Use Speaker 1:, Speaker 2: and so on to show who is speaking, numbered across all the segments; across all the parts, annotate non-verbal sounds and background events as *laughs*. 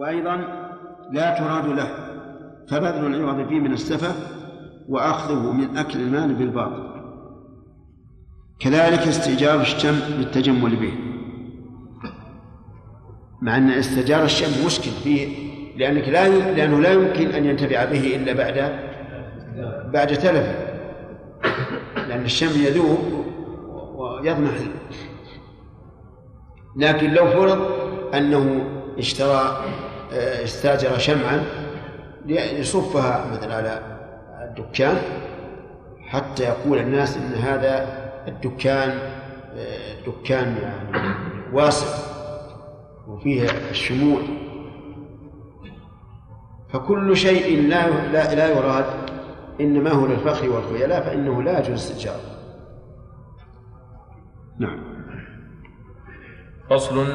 Speaker 1: وأيضا لا تراد له فبذل العوض فيه من السفة وأخذه من أكل المال بالباطل. كذلك استئجار الشم للتجمل به مع أن استئجار الشم مشكل فيه لأنك لا لأنه لا يمكن أن ينتفع به إلا بعد بعد تلفه لأن الشم يذوب ويضمحل لكن لو فرض أنه اشترى استاجر شمعا ليصفها مثلا على الدكان حتى يقول الناس إن هذا الدكان دكان يعني واسع وفيه الشموع فكل شيء لا لا, لا يراد إنما هو للفخر والخيلاء فإنه لا يجوز استئجاره نعم.
Speaker 2: فصل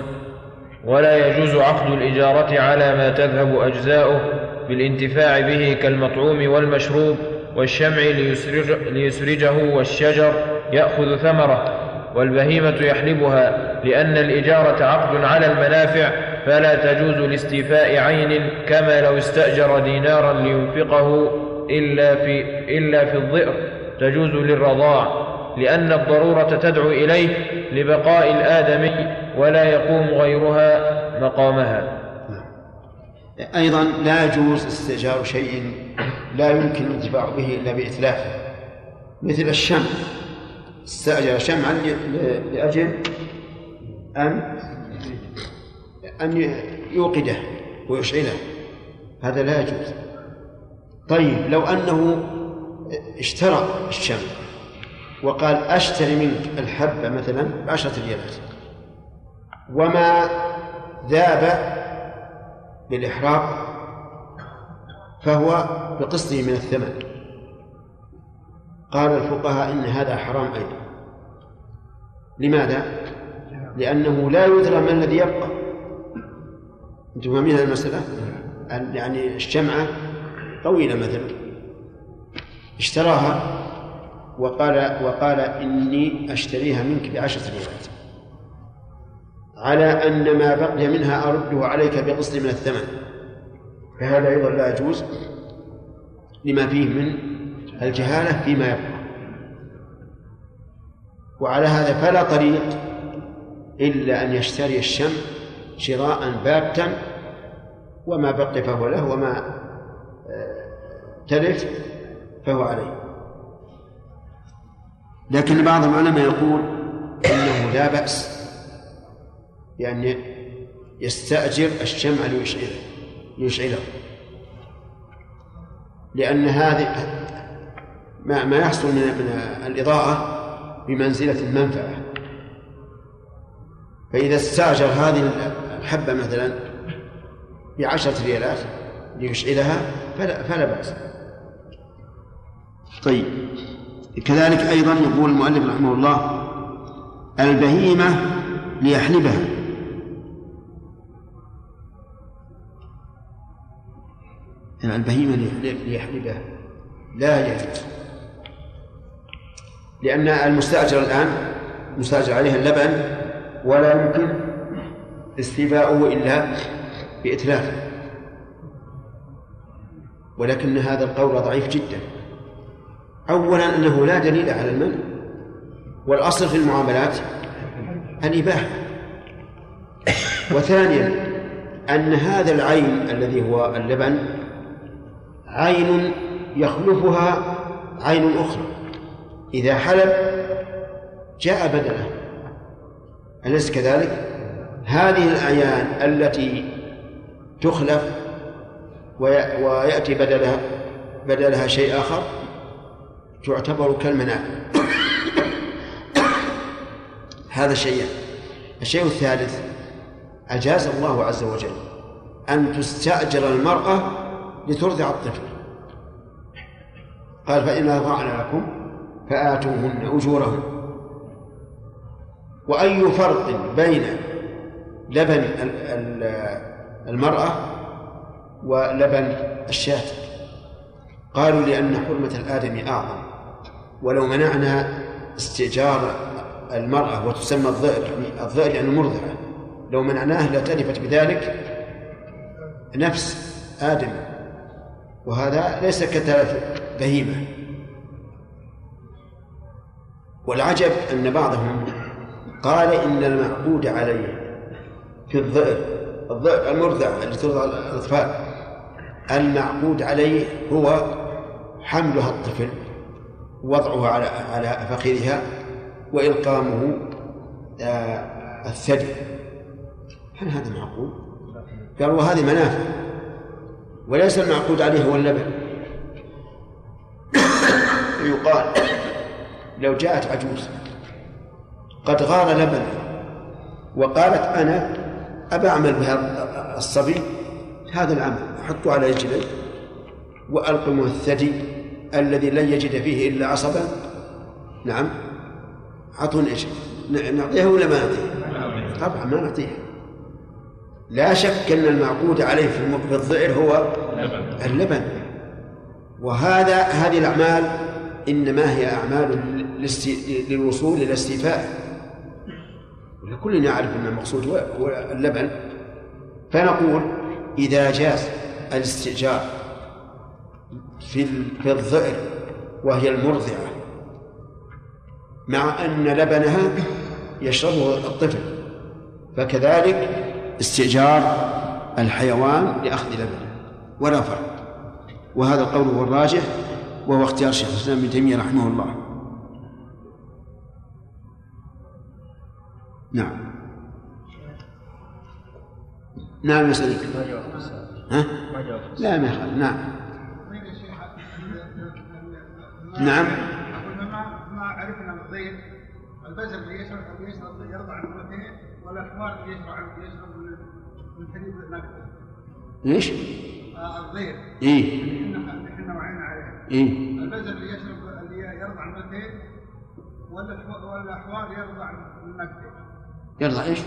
Speaker 2: ولا يجوز عقد الإجارة على ما تذهب أجزاؤه بالانتفاع به كالمطعوم والمشروب والشمع ليسرج ليسرجه والشجر يأخذ ثمرة والبهيمة يحلبها لأن الإجارة عقد على المنافع فلا تجوز لاستيفاء عين كما لو استأجر دينارا لينفقه إلا في إلا في الظئر تجوز للرضاع لأن الضرورة تدعو إليه لبقاء الآدمي ولا يقوم غيرها مقامها.
Speaker 1: أيضا لا يجوز استئجار شيء لا يمكن الانتفاع به إلا بإتلافه مثل الشمع. استأجر شمعا لأجل أن أن يوقده ويشعله. هذا لا يجوز. طيب لو أنه اشترى الشمع وقال أشتري منك الحبة مثلا بعشرة ريالات وما ذاب بالإحراق فهو بقسطه من الثمن. قال الفقهاء إن هذا حرام أيضا. لماذا؟ لأنه لا يدرى ما الذي يبقى. أنتم فاهمين المسألة؟ يعني الشمعة طويلة مثلا. اشتراها وقال وقال إني أشتريها منك بعشرة ريالات على أن ما بقي منها أرده عليك بقسط من الثمن. فهذا أيضا لا يجوز لما فيه من الجهالة فيما يبقى. وعلى هذا فلا طريق إلا أن يشتري الشم شراء باتا وما بقي فهو له وما آه، تلف فهو عليه. لكن بعض العلماء يقول إنه لا بأس بأن يستأجر الشمع ليشعله. ليشعله. لأن هذه ما ما يحصل من من الإضاءة بمنزلة المنفعة. فإذا استأجر هذه الحبة مثلا بعشرة ريالات ليشعلها فلا فلا بأس. طيب. كذلك أيضا يقول المؤلف رحمه الله البهيمة ليحلبها. يعني البهيمة ليحلبها لا يجوز لأن المستأجر الآن مستأجر عليها اللبن ولا يمكن استيفاؤه إلا بإتلافه ولكن هذا القول ضعيف جدا. أولا أنه لا دليل على المنع. والأصل في المعاملات الإباحة. وثانيا أن هذا العين الذي هو اللبن عين يخلفها عين أخرى. إذا حلب جاء بدله. أليس كذلك؟ هذه الأعيان التي تخلف ويأتي بدلها بدلها شيء آخر تعتبر كالمنافع *coughs* هذا شيئا الشيء الثالث أجاز الله عز وجل أن تستأجر المرأة لترضع الطفل. قال فإن أرضعن لكم فآتوهن أجورهن. وأي فرق بين لبن المرأة ولبن الشاة قالوا لأن حرمة الآدم أعظم. ولو منعنا استئجار المرأة وتسمى الظئر الظئر يعني المرضعة لو منعناه لتلفت بذلك نفس آدم وهذا ليس كتلف بهيمة. والعجب أن بعضهم قال إن المعقود عليه في الظئر الظئر المرضع التي ترضع الأطفال المعقود عليه هو حملها الطفل وضعه على على فخذها وإلقامه آه، الثدي. هل هذا معقول؟ قالوا هذه منافع. وليس المعقود عليه هو اللبن. يقال لو جاءت عجوز قد غار لبنا وقالت أنا أبى أعمل بهذا الصبي هذا العمل أحطه على رجلي وألقمه الثدي الذي لن يجد فيه إلا عصبا نعم. أعطونا إيش؟ نعطيها ولا ما نعطيها؟ طبعا ما نعطيها. لا شك أن المعقود عليه في الظئر هو اللبن. وهذا هذه الأعمال إنما هي أعمال للوصول إلى الاستيفاء كلنا يعرف أن المقصود هو اللبن. فنقول إذا جاز الاستئجار في في الظئر وهي المرضعة مع أن لبنها يشربه الطفل فكذلك استئجار الحيوان لأخذ لبنه ولا فرق. وهذا القول هو الراجح وهو اختيار شيخ الإسلام ابن تيمية رحمه الله. نعم. نعم يسألك ها؟ لا ما يخالف. نعم. نعم.
Speaker 3: ما عرفنا الضيف البزر يشرب يشرب يرضع عن الحوار اللي يشرب يشرب من حليب نقد
Speaker 1: إيش؟
Speaker 3: آه الضيف.
Speaker 1: إيه.
Speaker 3: إحنا وعينا عليه.
Speaker 1: إيه.
Speaker 3: البزر اللي يشرب اللي يرضع ولا الحوار يرضع نقد
Speaker 1: يرضع إيش؟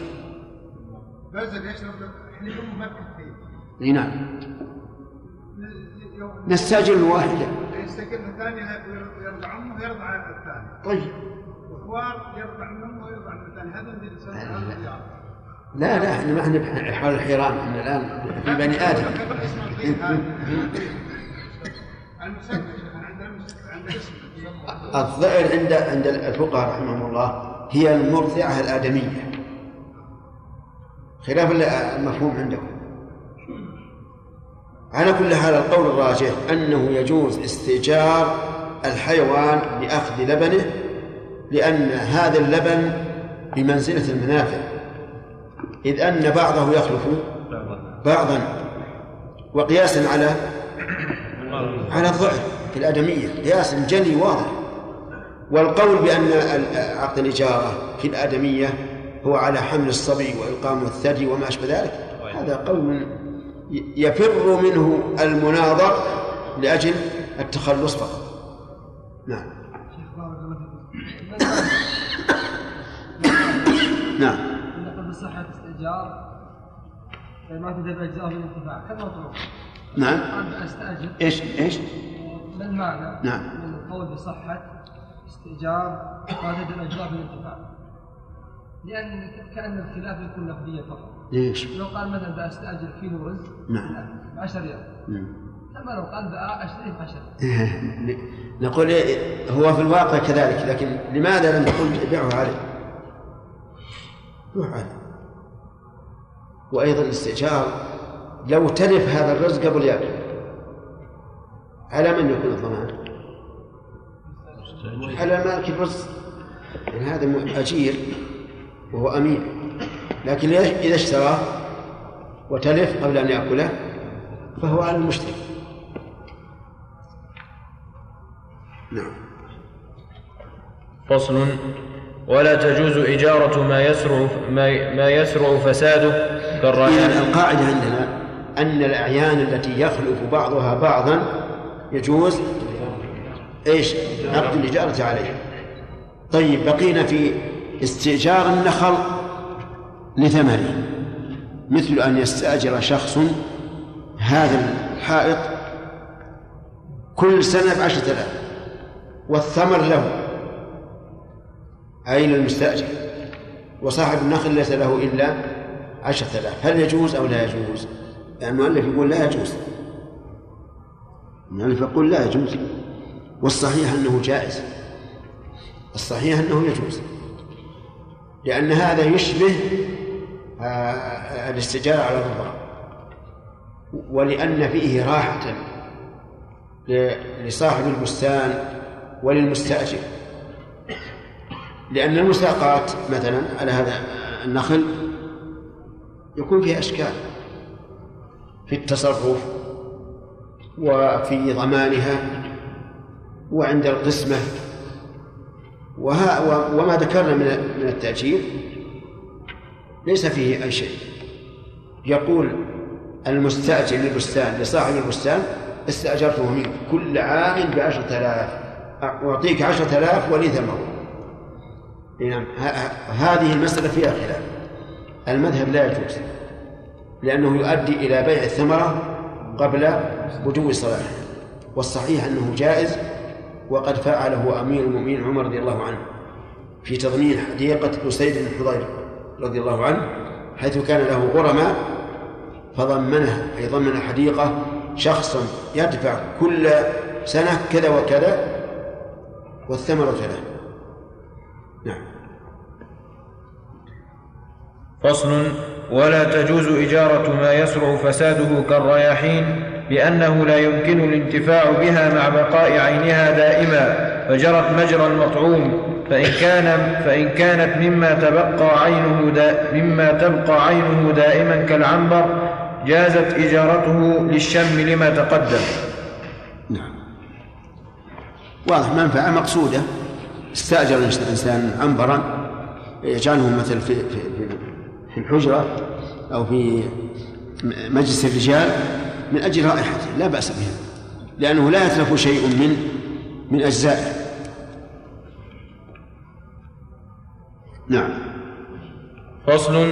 Speaker 3: بزر يشرب حليب مكة
Speaker 1: إي نعم. نستأجر الواحدة.
Speaker 3: يستقل الثاني يرضع أمه يرضع الثاني
Speaker 1: طيب.
Speaker 3: من امه ويرضع من الثاني هذا اللي
Speaker 1: لا لا. إحنا ما إحنا حول الحيران إحنا الآن في بني آدم. الظئر عند عند الفقهاء رحمهم الله هي المرضعة الآدمية. خلاف المفهوم عندهم على كل حال القول الراجح أنه يجوز استئجار الحيوان لأخذ لبنه لأن هذا اللبن بمنزلة المنافع. إذ أن بعضه يخلف بعضا وقياسا على على الضعف في الآدمية. قياس جلي واضح. والقول بأن عقد الإجارة في الآدمية هو على حمل الصبي وإلقام الثدي وما أشبه ذلك. هذا قول يفر منه المناظر لأجل التخلص فقط. نعم. *coughs* نعم.
Speaker 4: نقول بصحة استئجار ما تدل أجزاء من الانتفاع كالمطلوب
Speaker 1: نعم.
Speaker 4: أستأجر.
Speaker 1: إيش إيش؟
Speaker 4: ما المعنى؟
Speaker 1: نعم.
Speaker 4: من القول بصحة استئجار ما تدل أجزاء من الانتفاع لأن كأن الخلاف يكون لفظيا فقط.
Speaker 1: ليش؟
Speaker 4: لو قال مثلا بأستأجر كيلو رز
Speaker 1: نعم.
Speaker 4: ب 10 ريال
Speaker 1: نعم.
Speaker 4: 10
Speaker 1: نقول هو في الواقع كذلك لكن لماذا لم تقل بيعه عليه؟ بيعه عليه. وأيضا الاستئجار لو تلف هذا الرز قبل يأكل على من يكون الضمان؟ على مالك الرز يعني هذا أجير وهو أمين. لكن إذا اشتراه وتلف قبل أن يأكله فهو على المشتري نعم.
Speaker 2: فصل. ولا تجوز إجارة ما يسرع ما يسرع فساده كالرهان.
Speaker 1: القاعدة عندنا أن الأعيان التي يخلف بعضها بعضا يجوز إيش؟ عقد الإجارة عليه. طيب بقينا في استئجار النخل لثمره. مثل أن يستأجر شخص هذا الحائط كل سنة بعشرة آلاف. والثمر له. أي للمستأجر وصاحب النخل ليس له إلا عشرة آلاف. هل يجوز أو لا يجوز؟ المؤلف يقول لا يجوز. المؤلف يقول لا يجوز. والصحيح أنه جائز. الصحيح أنه يجوز. لأن هذا يشبه آه، الاستجارة على الرضا ولأن فيه راحة لصاحب البستان وللمستأجر. لأن المساقات مثلا على هذا النخل يكون فيها أشكال في التصرف وفي ضمانها وعند القسمة. وها وما ذكرنا من من التأجير ليس فيه أي شيء. يقول المستأجر للبستان لصاحب البستان استأجرته منك كل عام بعشرة آلاف. أعطيك عشرة آلاف ولي ثمره نعم. هذه المسألة فيها خلاف. المذهب لا يجوز لأنه يؤدي إلى بيع الثمرة قبل بدو صلاحها والصحيح أنه جائز وقد فعله أمير المؤمنين عمر رضي الله عنه في تضمين حديقة أسيد بن حضير رضي الله عنه حيث كان له غرماء فضمنها أي ضمن حديقة شخص يدفع كل سنة كذا وكذا والثمرة له نعم
Speaker 2: فصل ولا تجوز إجارة ما يسرع فساده كالرياحين لأنه لا يمكن الانتفاع بها مع بقاء عينها دائما فجرت مجرى المطعوم فإن كان فإن كانت مما تبقى عينه مما تبقى عينه دائما كالعنبر جازت إجارته للشم لما تقدم.
Speaker 1: واضح منفعة مقصودة. استأجر الإنسان عنبرا يجعله مثل في في في الحجرة أو في مجلس الرجال من أجل رائحته لا بأس بها لأنه لا يتلف شيء من من أجزائه. نعم.
Speaker 2: فصل.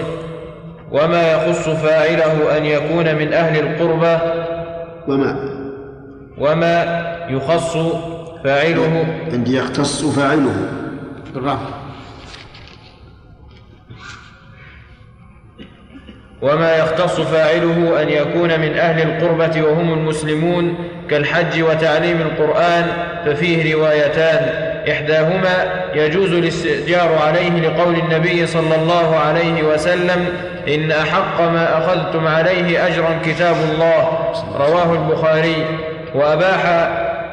Speaker 2: وما يخص فاعله أن يكون من أهل القربى؟
Speaker 1: وما؟
Speaker 2: وما يخص فاعله.
Speaker 1: عندي يختص فاعله. بالرفع
Speaker 2: وما يختص فاعله أن يكون من أهل القربة وهم المسلمون كالحج وتعليم القرآن ففيه روايتان. إحداهما يجوز الاستئجار عليه لقول النبي صلى الله عليه وسلم إن أحق ما أخذتم عليه أجرا كتاب الله. رواه البخاري. وأباح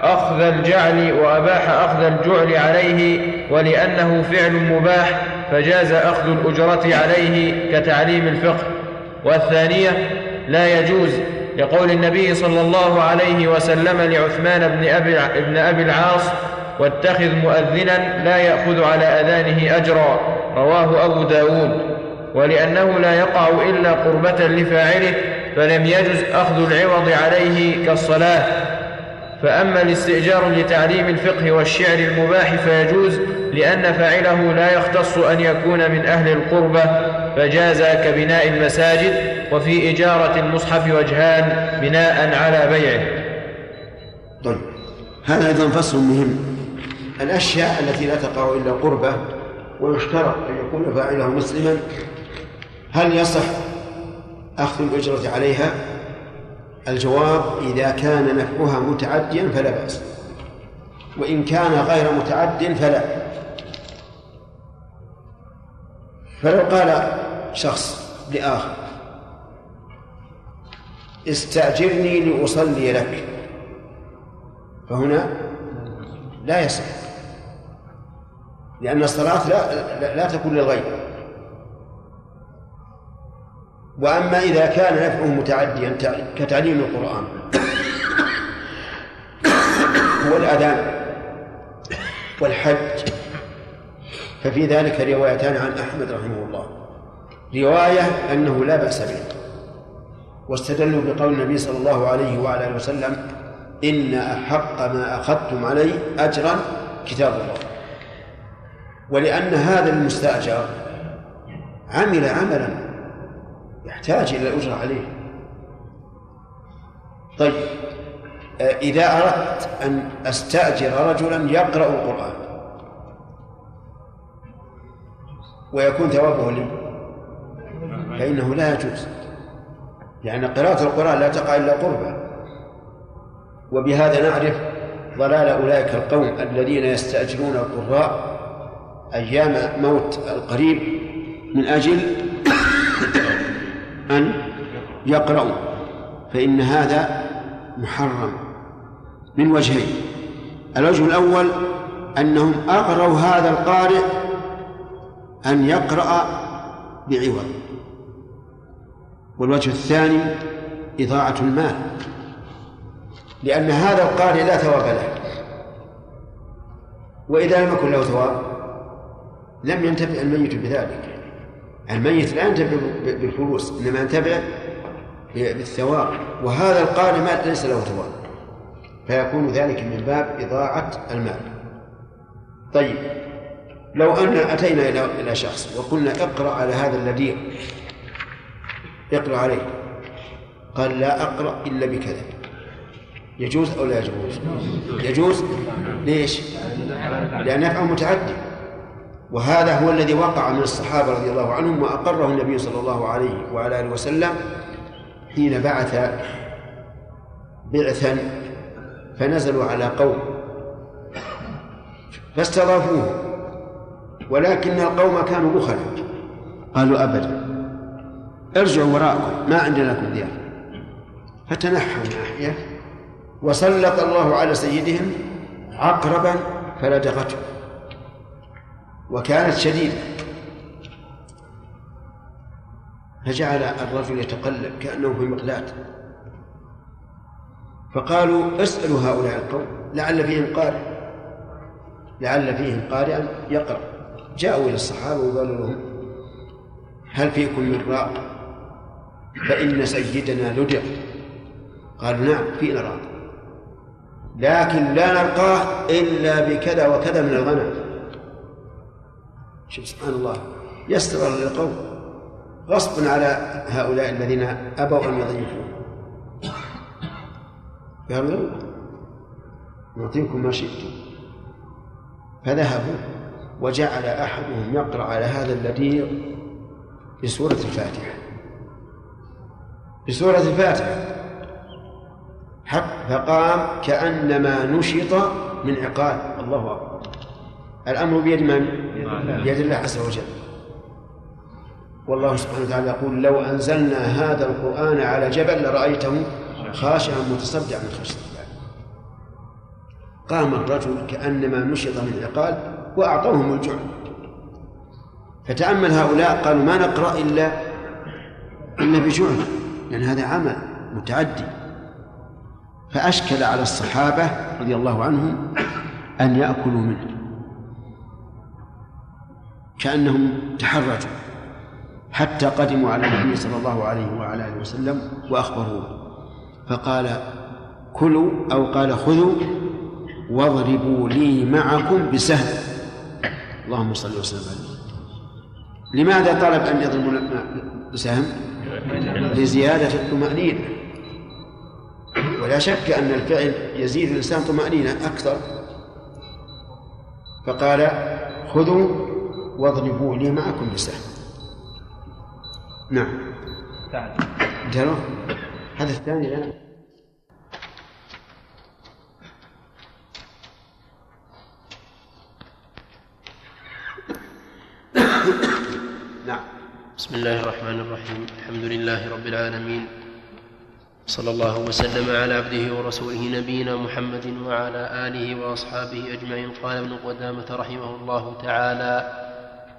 Speaker 2: أخذ الجعل وأباح أخذ الجعل عليه ولأنه فعل مباح فجاز أخذ الأجرة عليه كتعليم الفقه. والثانية لا يجوز لقول النبي صلى الله عليه وسلم لعثمان بن أبي, ابن أبي العاص واتخذ مؤذنا لا يأخذ على أذانه أجرا رواه أبو داود. ولأنه لا يقع إلا قربة لفاعله فلم يجز أخذ العوض عليه كالصلاة. فأما الاستئجار لتعليم الفقه والشعر المباح فيجوز لأن فاعله لا يختص أن يكون من أهل القربة فجاز كبناء المساجد وفي إجارة المصحف وجهان بناء على بيعه.
Speaker 1: طيب هذا أيضا فصل مهم. الأشياء التي لا تقع إلا قربة ويشترط أن يكون فاعله مسلما هل يصح أخذ الأجرة عليها؟ الجواب إذا كان نفعها متعديا فلا بأس. وإن كان غير متعد فلا. فلو قال شخص لآخر استأجرني لأصلي لك. فهنا لا يصح لأن الصلاة لا, لا, لا تكون للغير. وأما إذا كان نفعه متعديا كتعليم القرآن. والأذان والحج. ففي ذلك روايتان عن أحمد رحمه الله. رواية أنه لا بأس به. واستدلوا بقول النبي صلى الله عليه وعلى آله وسلم إن أحق ما أخذتم عليه أجرا كتاب الله. ولأن هذا المستأجر عمل عملا. يحتاج إلى الأجرة عليه. طيب إذا أردت أن أستأجر رجلا يقرأ القرآن ويكون ثوابه لي فإنه لا يجوز. لأن قراءة القرآن لا تقع إلا قربا. وبهذا نعرف ضلال أولئك القوم الذين يستأجرون القراء أيام موت القريب من أجل أن يقرأوا فإن هذا محرم من وجهين. الوجه الأول أنهم أغروا هذا القارئ أن يقرأ بعوض. والوجه الثاني إضاعة المال لأن هذا القارئ لا ثواب له. وإذا لم يكن له ثواب لم ينتفع الميت بذلك. الميت لا ينتفع بالفلوس إنما ينتفع بالثواب. وهذا القارئ ما ليس له ثواب. فيكون ذلك من باب إضاعة المال. طيب لو أن أتينا إلى إلى شخص وقلنا اقرأ على هذا الذي اقرأ عليه. قال لا أقرأ إلا بكذا. يجوز أو لا يجوز؟ يجوز. ليش؟ لأن يفعل متعدي. وهذا هو الذي وقع من الصحابة رضي الله عنهم وأقره النبي صلى الله عليه وعلى آله وسلم حين بعث بعثا فنزلوا على قوم فاستضافوه ولكن القوم كانوا بخلا قالوا أبدا ارجعوا وراءكم ما عندنا لكم ضيافة فتنحوا ناحية وسلط الله على سيدهم عقربا فلدغته وكانت شديدة. فجعل الرجل يتقلب كأنه في مقلاة فقالوا اسألوا هؤلاء القوم لعل فيهم قارئ. لعل فيهم قارئا يقرأ. جاءوا إلى الصحابة وقالوا لهم هل فيكم من راق؟ فإن سيدنا لدغ. قالوا نعم فينا راق. لكن لا نلقاه إلا بكذا وكذا من الغنم. شوف سبحان الله. يستر للقوم غصبا على هؤلاء الذين أبوا أن يضيفوا. قالوا نعطيكم ما شئتم. فذهبوا وجعل أحدهم يقرأ على هذا اللذيذ بسورة الفاتحة. بسورة الفاتحة. حق فقام كأنما نشط من عقال الله أكبر. الأمر بيد من؟ بيد الله عز وجل. والله سبحانه وتعالى يقول لو أنزلنا هذا القرآن على جبل لرأيته خاشعا متصدعا من خشية الله. قام الرجل كأنما نشط من عقال وأعطوهم الجوع. فتأمل هؤلاء قالوا ما نقرأ إلا إلا بجوع لأن هذا عمل متعدي. فأشكل على الصحابة رضي الله عنهم أن يأكلوا منه. كأنهم تحرجوا حتى قدموا على النبي صلى الله عليه وعلى آله وسلم وأخبروه. فقال كلوا أو قال خذوا واضربوا لي معكم بسهم. اللهم صل وسلم عليه. لماذا طلب أن يضربوا بسهم؟ لزيادة الطمأنينة. ولا شك أن الفعل يزيد الإنسان طمأنينة أكثر. فقال خذوا واضربوا لي معكم بسهم. نعم. انتهى هذا الثاني لا نعم.
Speaker 5: بسم الله الرحمن الرحيم. الحمد لله رب العالمين. صلى الله وسلم على عبده ورسوله نبينا محمد وعلى آله وأصحابه أجمعين. قال ابن قدامة رحمه الله تعالى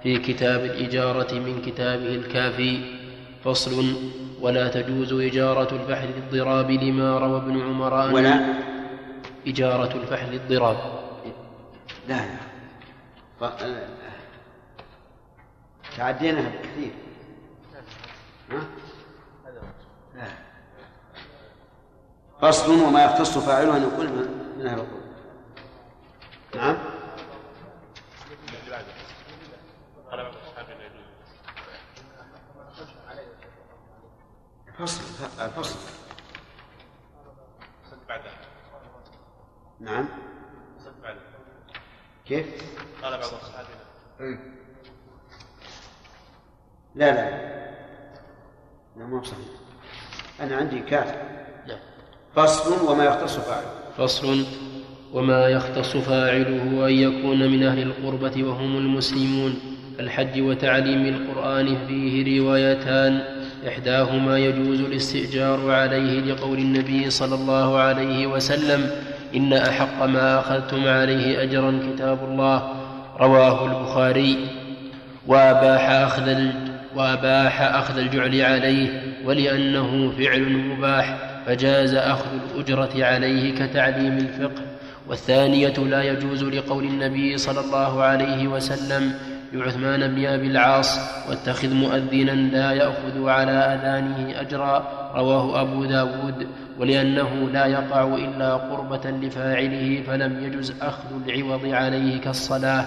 Speaker 5: في كتاب الإجارة من كتابه الكافي فصل ولا تجوز إجارة الفحل للضراب لما روى ابن عمر
Speaker 1: ولا
Speaker 5: إجارة الفحل للضراب.
Speaker 1: لا لا. ف... تعديناها بكثير. ها؟ لا. فصل وما يختص فاعله أن يقول من هذا القول نعم؟ فصل الفصل. نعم. كيف؟ قال بعض أصحابنا. لا لا. لا مو صحيح أنا عندي كاتب
Speaker 5: نعم.
Speaker 1: فصل وما يختص فاعله.
Speaker 5: فصل وما يختص فاعله أن يكون من أهل القربة وهم المسلمون الحج وتعليم القرآن فيه روايتان. إحداهما يجوز الاستئجار عليه لقول النبي صلى الله عليه وسلم إن أحق ما أخذتم عليه أجرا كتاب الله. رواه البخاري. وأباح أخذ وأباح أخذ الجعل عليه ولأنه فعل مباح فجاز أخذ الأجرة عليه كتعليم الفقه. والثانية لا يجوز لقول النبي صلى الله عليه وسلم لعثمان بن أبي العاص واتخذ مؤذنا لا يأخذ على أذانه أجرا. رواه أبو داود. ولأنه لا يقع إلا قربة لفاعله فلم يجز أخذ العوض عليه كالصلاة.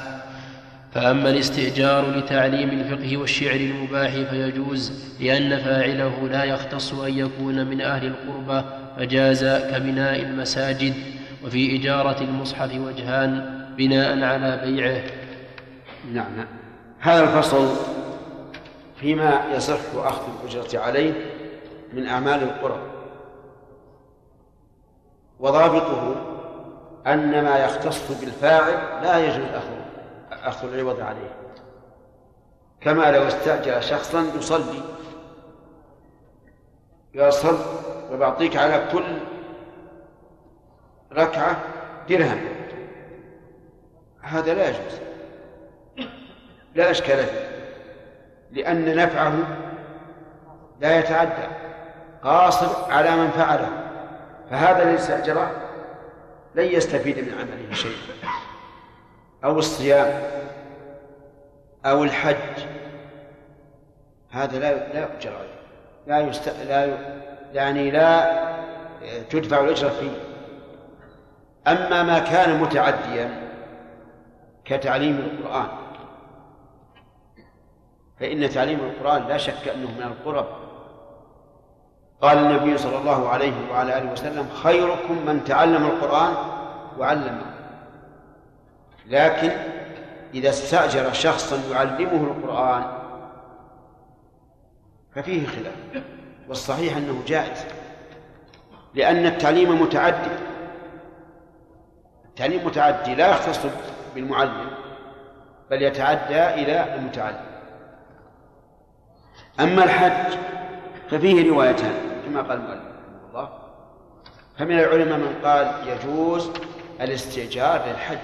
Speaker 5: فأما الاستئجار لتعليم الفقه والشعر المباح فيجوز لأن فاعله لا يختص أن يكون من أهل القربة فجاز كبناء المساجد. وفي إجارة المصحف وجهان بناء على بيعه.
Speaker 1: نعم. هذا الفصل فيما يصح أخذ الأجرة عليه من أعمال القرب وضابطه أن ما يختص بالفاعل لا يجوز أخذ أخذ العوض عليه. كما لو استأجر شخصا يصلي. يصل وبعطيك على كل ركعة درهم. هذا لا يجوز. لا إشكال فيه لأن نفعه لا يتعدى قاصر على من فعله فهذا الذي استأجره لن يستفيد من عمله شيء أو الصيام أو الحج هذا لا لا يؤجر عليه لا يست... لا ي... يعني لا تدفع الأجرة فيه. أما ما كان متعديا كتعليم القرآن فإن تعليم القرآن لا شك أنه من القرب. قال النبي صلى الله عليه وعلى آله وسلم خيركم من تعلم القرآن وعلمه. لكن إذا استأجر شخصا يعلمه القرآن ففيه خلاف والصحيح أنه جائز لأن التعليم متعدي. التعليم متعدي لا يختص بالمعلم بل يتعدى إلى المتعلم. أما الحج ففيه روايتان كما قال المؤلف الله. فمن العلماء من قال يجوز الاستئجار للحج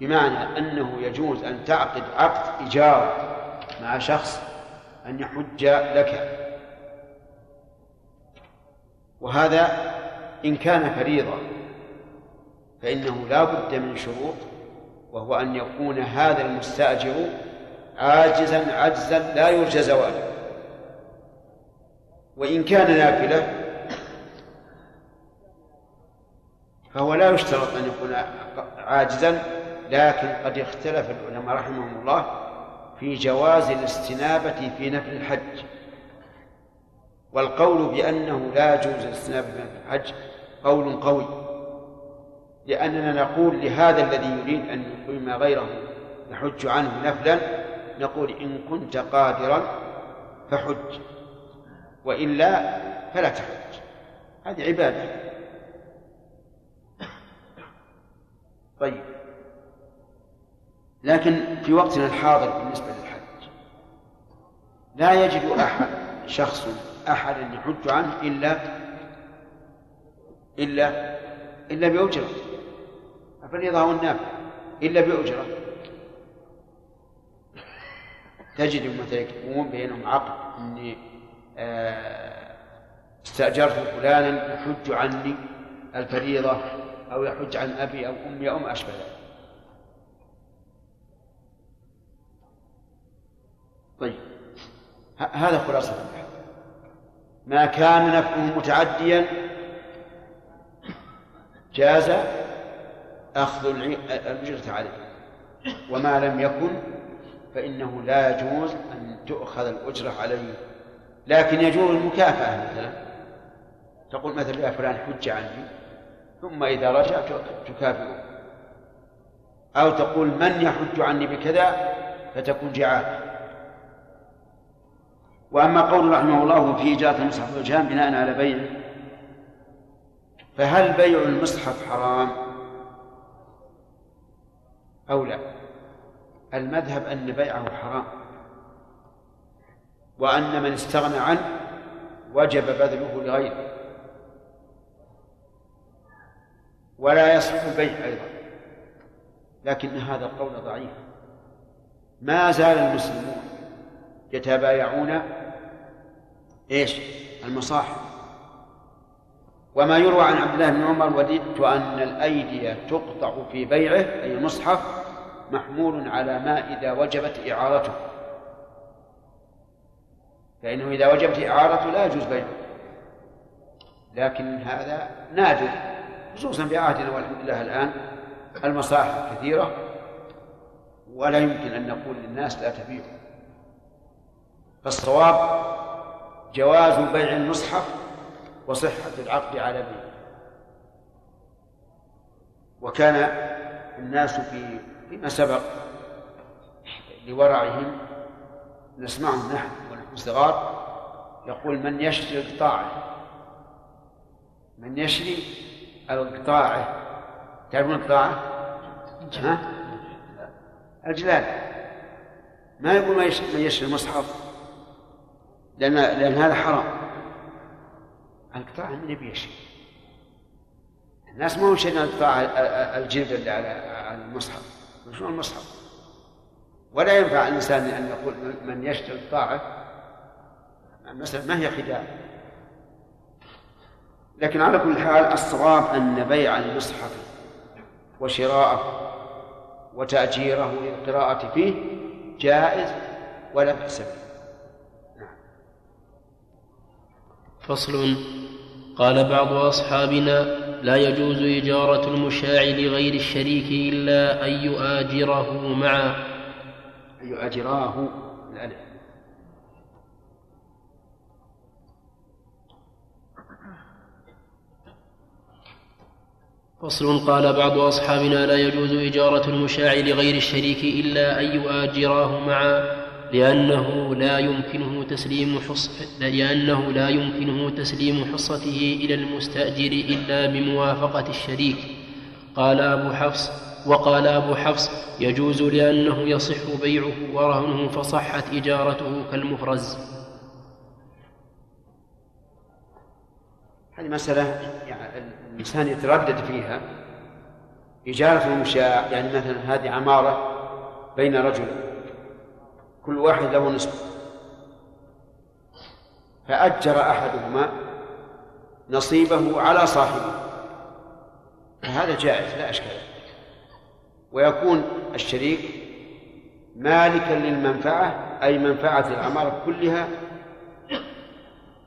Speaker 1: بمعنى أنه يجوز أن تعقد عقد إيجار مع شخص أن يحج لك. وهذا إن كان فريضة فإنه لا بد من شروط وهو أن يكون هذا المستأجر عاجزا عجزا لا يرجى زواله. وإن كان نافلة فهو لا يشترط أن يكون عاجزا لكن قد اختلف العلماء رحمهم الله في جواز الاستنابة في نفل الحج. والقول بأنه لا يجوز الاستنابة في نفل الحج قول قوي لأننا نقول لهذا الذي يريد أن يقيم غيره يحج عنه نفلا نقول إن كنت قادرا فحج وإلا فلا تحج. هذه عبادة. طيب. لكن في وقتنا الحاضر بالنسبة للحج لا يجد أحد شخص أحدا يحج عنه إلا إلا إلا بأجرة. الفريضة والنافع إلا بأجرة. تجد يكون بينهم عقد إني آه، استأجرت فلانا يحج عني الفريضة أو يحج عن أبي أو أمي أو ما أشبه ذلك. طيب هذا خلاصة البحث ما كان نفعه متعديا جاز أخذ الاجره عليه. وما لم يكن فإنه لا يجوز أن تؤخذ الأجرة عليه. لكن يجوز المكافأة مثلا. تقول مثلا يا فلان حج عني ثم إذا رجع تكافئه. أو تقول من يحج عني بكذا فتكون جعافة وأما قول رحمه الله في إجارة المصحف والجهام بناء على بيعه فهل بيع المصحف حرام؟ أو لا؟ المذهب أن بيعه حرام وأن من استغنى عنه وجب بذله لغيره ولا يصح البيع أيضا. لكن هذا القول ضعيف. ما زال المسلمون يتبايعون إيش؟ المصاحف. وما يروى عن عبد الله بن عمر وددت أن الأيدي تقطع في بيعه أي المصحف محمول على ما إذا وجبت إعارته. فإنه إذا وجبت إعارته لا يجوز بيعه. لكن هذا نادر خصوصا في عهدنا والحمد لله الآن المصاحف كثيرة ولا يمكن أن نقول للناس لا تبيعوا فالصواب جواز بيع المصحف وصحة العقد على بيعه. وكان الناس في فيما سبق لورعهم نسمعهم نحن ونحن صغار يقول من يشتري القطاعة من يشتري القطاعة تعرفون القطاعة؟ ها؟ الجلال. ما يقول من يشتري المصحف؟ لأن لأن هذا حرام. القطاع من يبي شيء الناس ما هو شيء القطاع الجلد اللي على المصحف. شنو المصحف؟ ولا ينفع الإنسان أن يقول من يشتري الطاعة المسألة ما هي خداع؟ لكن على كل حال الصواب أن بيع المصحف وشراءه وتأجيره للقراءة فيه جائز ولا بأس به.
Speaker 5: فصل. قال بعض أصحابنا لا يجوز إجارة المشاع لغير الشريك إلا أن يؤاجره معا.
Speaker 1: أن يؤاجراه. الألف
Speaker 5: فصل قال بعض أصحابنا لا يجوز إجارة المشاع لغير الشريك إلا أن يؤاجراه معا. لأنه لا يمكنه تسليم حص لأنه لا يمكنه تسليم حصته إلى المستأجر إلا بموافقة الشريك. قال أبو حفص وقال أبو حفص يجوز لأنه يصح بيعه ورهنه فصحت إجارته كالمفرز.
Speaker 1: هذه مسألة يعني الإنسان يتردد فيها. إجارة المشاع يعني مثلا هذه عمارة بين رجل كل واحد له نصف. فأجر أحدهما نصيبه على صاحبه. فهذا جائز لا أشكال ويكون الشريك مالكا للمنفعة أي منفعة العمارة كلها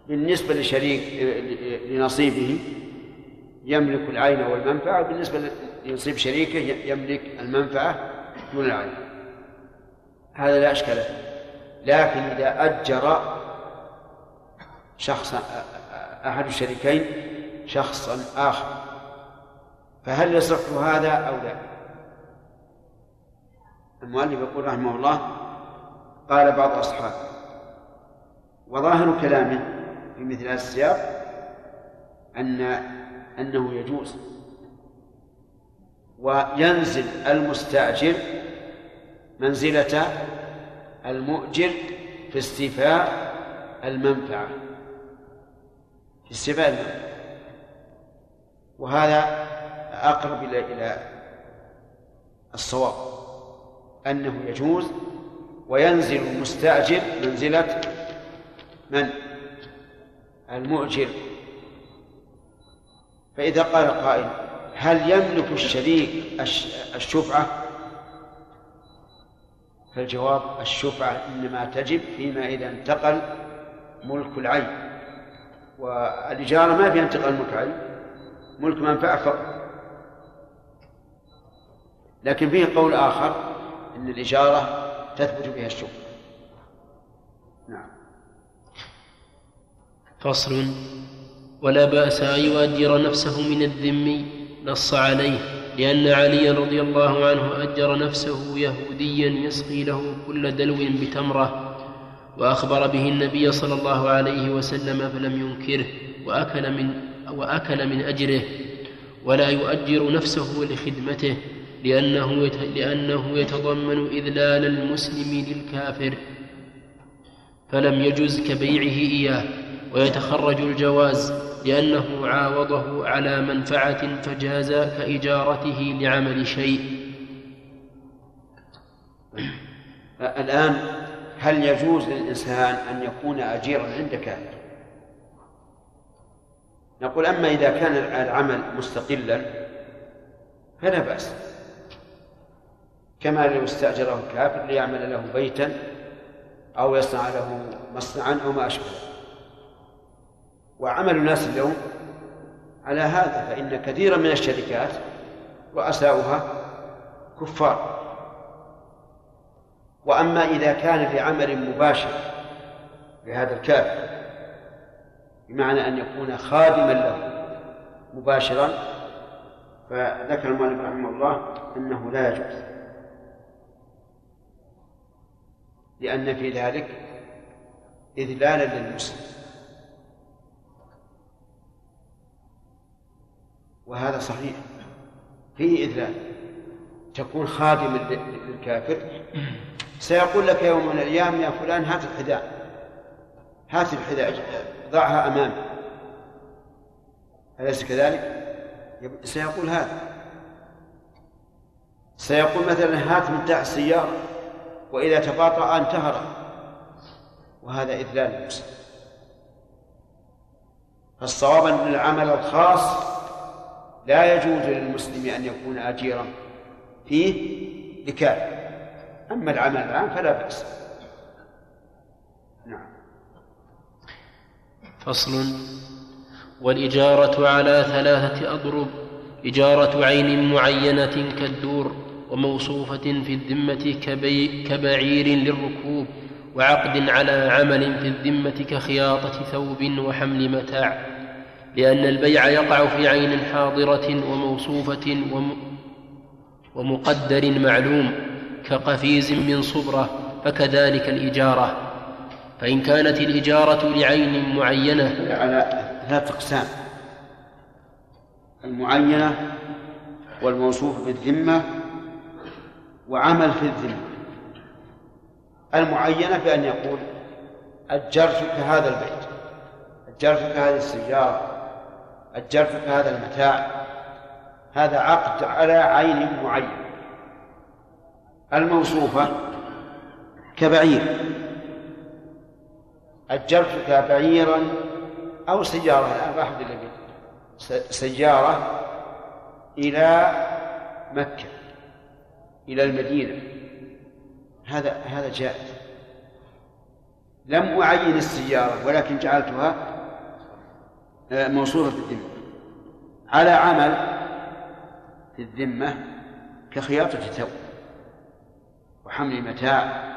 Speaker 1: بالنسبة لشريك لنصيبه يملك العين والمنفعة بالنسبة لنصيب شريكه يملك المنفعة دون العين. هذا لا إشكال فيه لكن إذا أجر شخصا أحد الشريكين شخصا آخر فهل يصح هذا أو لا؟ المؤلف يقول رحمه الله قال بعض أصحابه وظاهر كلامه في مثل هذا السياق أن أنه يجوز وينزل المستأجر منزلة المؤجر في استيفاء المنفعة. في استيفاء المنفعة. وهذا أقرب إلى إلى الصواب أنه يجوز وينزل المستأجر منزلة من؟ المؤجر. فإذا قال قائل هل يملك الشريك الشفعة؟ فالجواب الشفعة إنما تجب فيما إذا انتقل ملك العين. والإجارة ما فيها انتقال ملك العين ملك منفعة فقط. لكن فيه قول آخر أن الإجارة تثبت بها الشفعة. نعم.
Speaker 5: فصل ولا بأس أن يؤجر نفسه من الذم نص عليه. لأن عليا رضي الله عنه أجر نفسه يهوديا يسقي له كل دلو بتمرة وأخبر به النبي صلى الله عليه وسلم فلم ينكره وأكل من وأكل من أجره ولا يؤجر نفسه لخدمته لأنه لأنه يتضمن إذلال المسلم للكافر. فلم يجز كبيعه إياه ويتخرج الجواز. لأنه عاوضه على منفعة فجاز كإجارته لعمل شيء.
Speaker 1: الآن هل يجوز للإنسان أن يكون أجيرا عند كافر؟ نقول أما إذا كان العمل مستقلا فلا بأس. كما لو استأجره الكافر ليعمل له بيتا أو يصنع له مصنعا أو ما أشبه وعمل الناس اليوم على هذا فإن كثيرا من الشركات رؤساؤها كفار. وأما إذا كان لعمل مباشر لهذا الكافر بمعنى أن يكون خادما له مباشرا فذكر المؤلف رحمه الله أنه لا يجوز. لأن في ذلك إذلالا للمسلم. وهذا صحيح. فيه إذلال تكون خادما للكافر. سيقول لك يوم من الأيام يا فلان هات الحذاء. هات الحذاء ضعها أمامي أليس كذلك؟ سيقول هذا. سيقول مثلا هات مفتاح السيارة وإذا تباطأ انتهر. وهذا إذلال المسلم فالصواب أن العمل الخاص لا يجوز للمسلم أن يكون أجيرا فيه لكافر أما العمل العام فلا بأس. نعم.
Speaker 5: فصل. والإجارة على ثلاثة أضرب. إجارة عين معينة كالدور وموصوفة في الذمة كبي كبعير للركوب وعقد على عمل في الذمة كخياطة ثوب وحمل متاع. لأن البيع يقع في عين حاضرة وموصوفة ومقدر معلوم كقفيز من صبرة فكذلك الإجارة. فإن كانت الإجارة لعين معينة
Speaker 1: على ثلاث أقسام. المعينة والموصوف بالذمة وعمل في الذمة. المعينة بأن يقول أجرتك هذا البيت أجرتك هذه السيارة أجرتك هذا المتاع هذا عقد على عين معين. الموصوفة كبعير. أجرتك بعيرا أو سيارة الآن راح سيارة إلى مكة إلى المدينة. هذا هذا جائز. لم أعين السيارة ولكن جعلتها آه، موصولة الذمة. على عمل في الذمة كخياطة ثوب وحمل متاع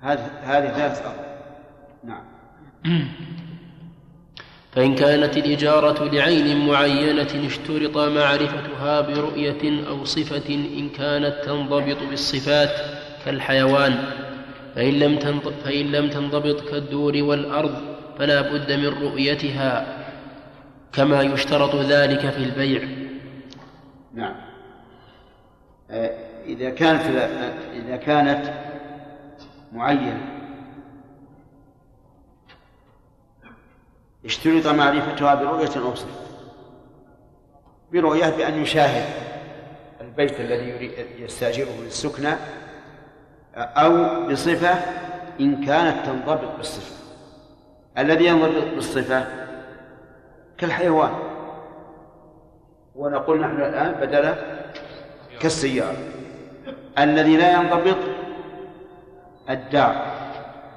Speaker 1: هذه هذه ثلاث نعم.
Speaker 5: فإن كانت الإجارة لعين معينة اشترط معرفتها برؤية أو صفة إن كانت تنضبط بالصفات كالحيوان. فإن لم فإن لم تنضبط كالدور والأرض فلا بد من رؤيتها كما يشترط ذلك في البيع.
Speaker 1: نعم. آه، إذا كانت إذا كانت معينة اشترط معرفتها برؤية أو صفة. برؤية بأن يشاهد البيت الذي يستأجره للسكنى أو بصفة إن كانت تنضبط بالصفة. الذي ينضبط بالصفة كالحيوان. ونقول نحن الآن بدل كالسيارة. الذي لا ينضبط الدار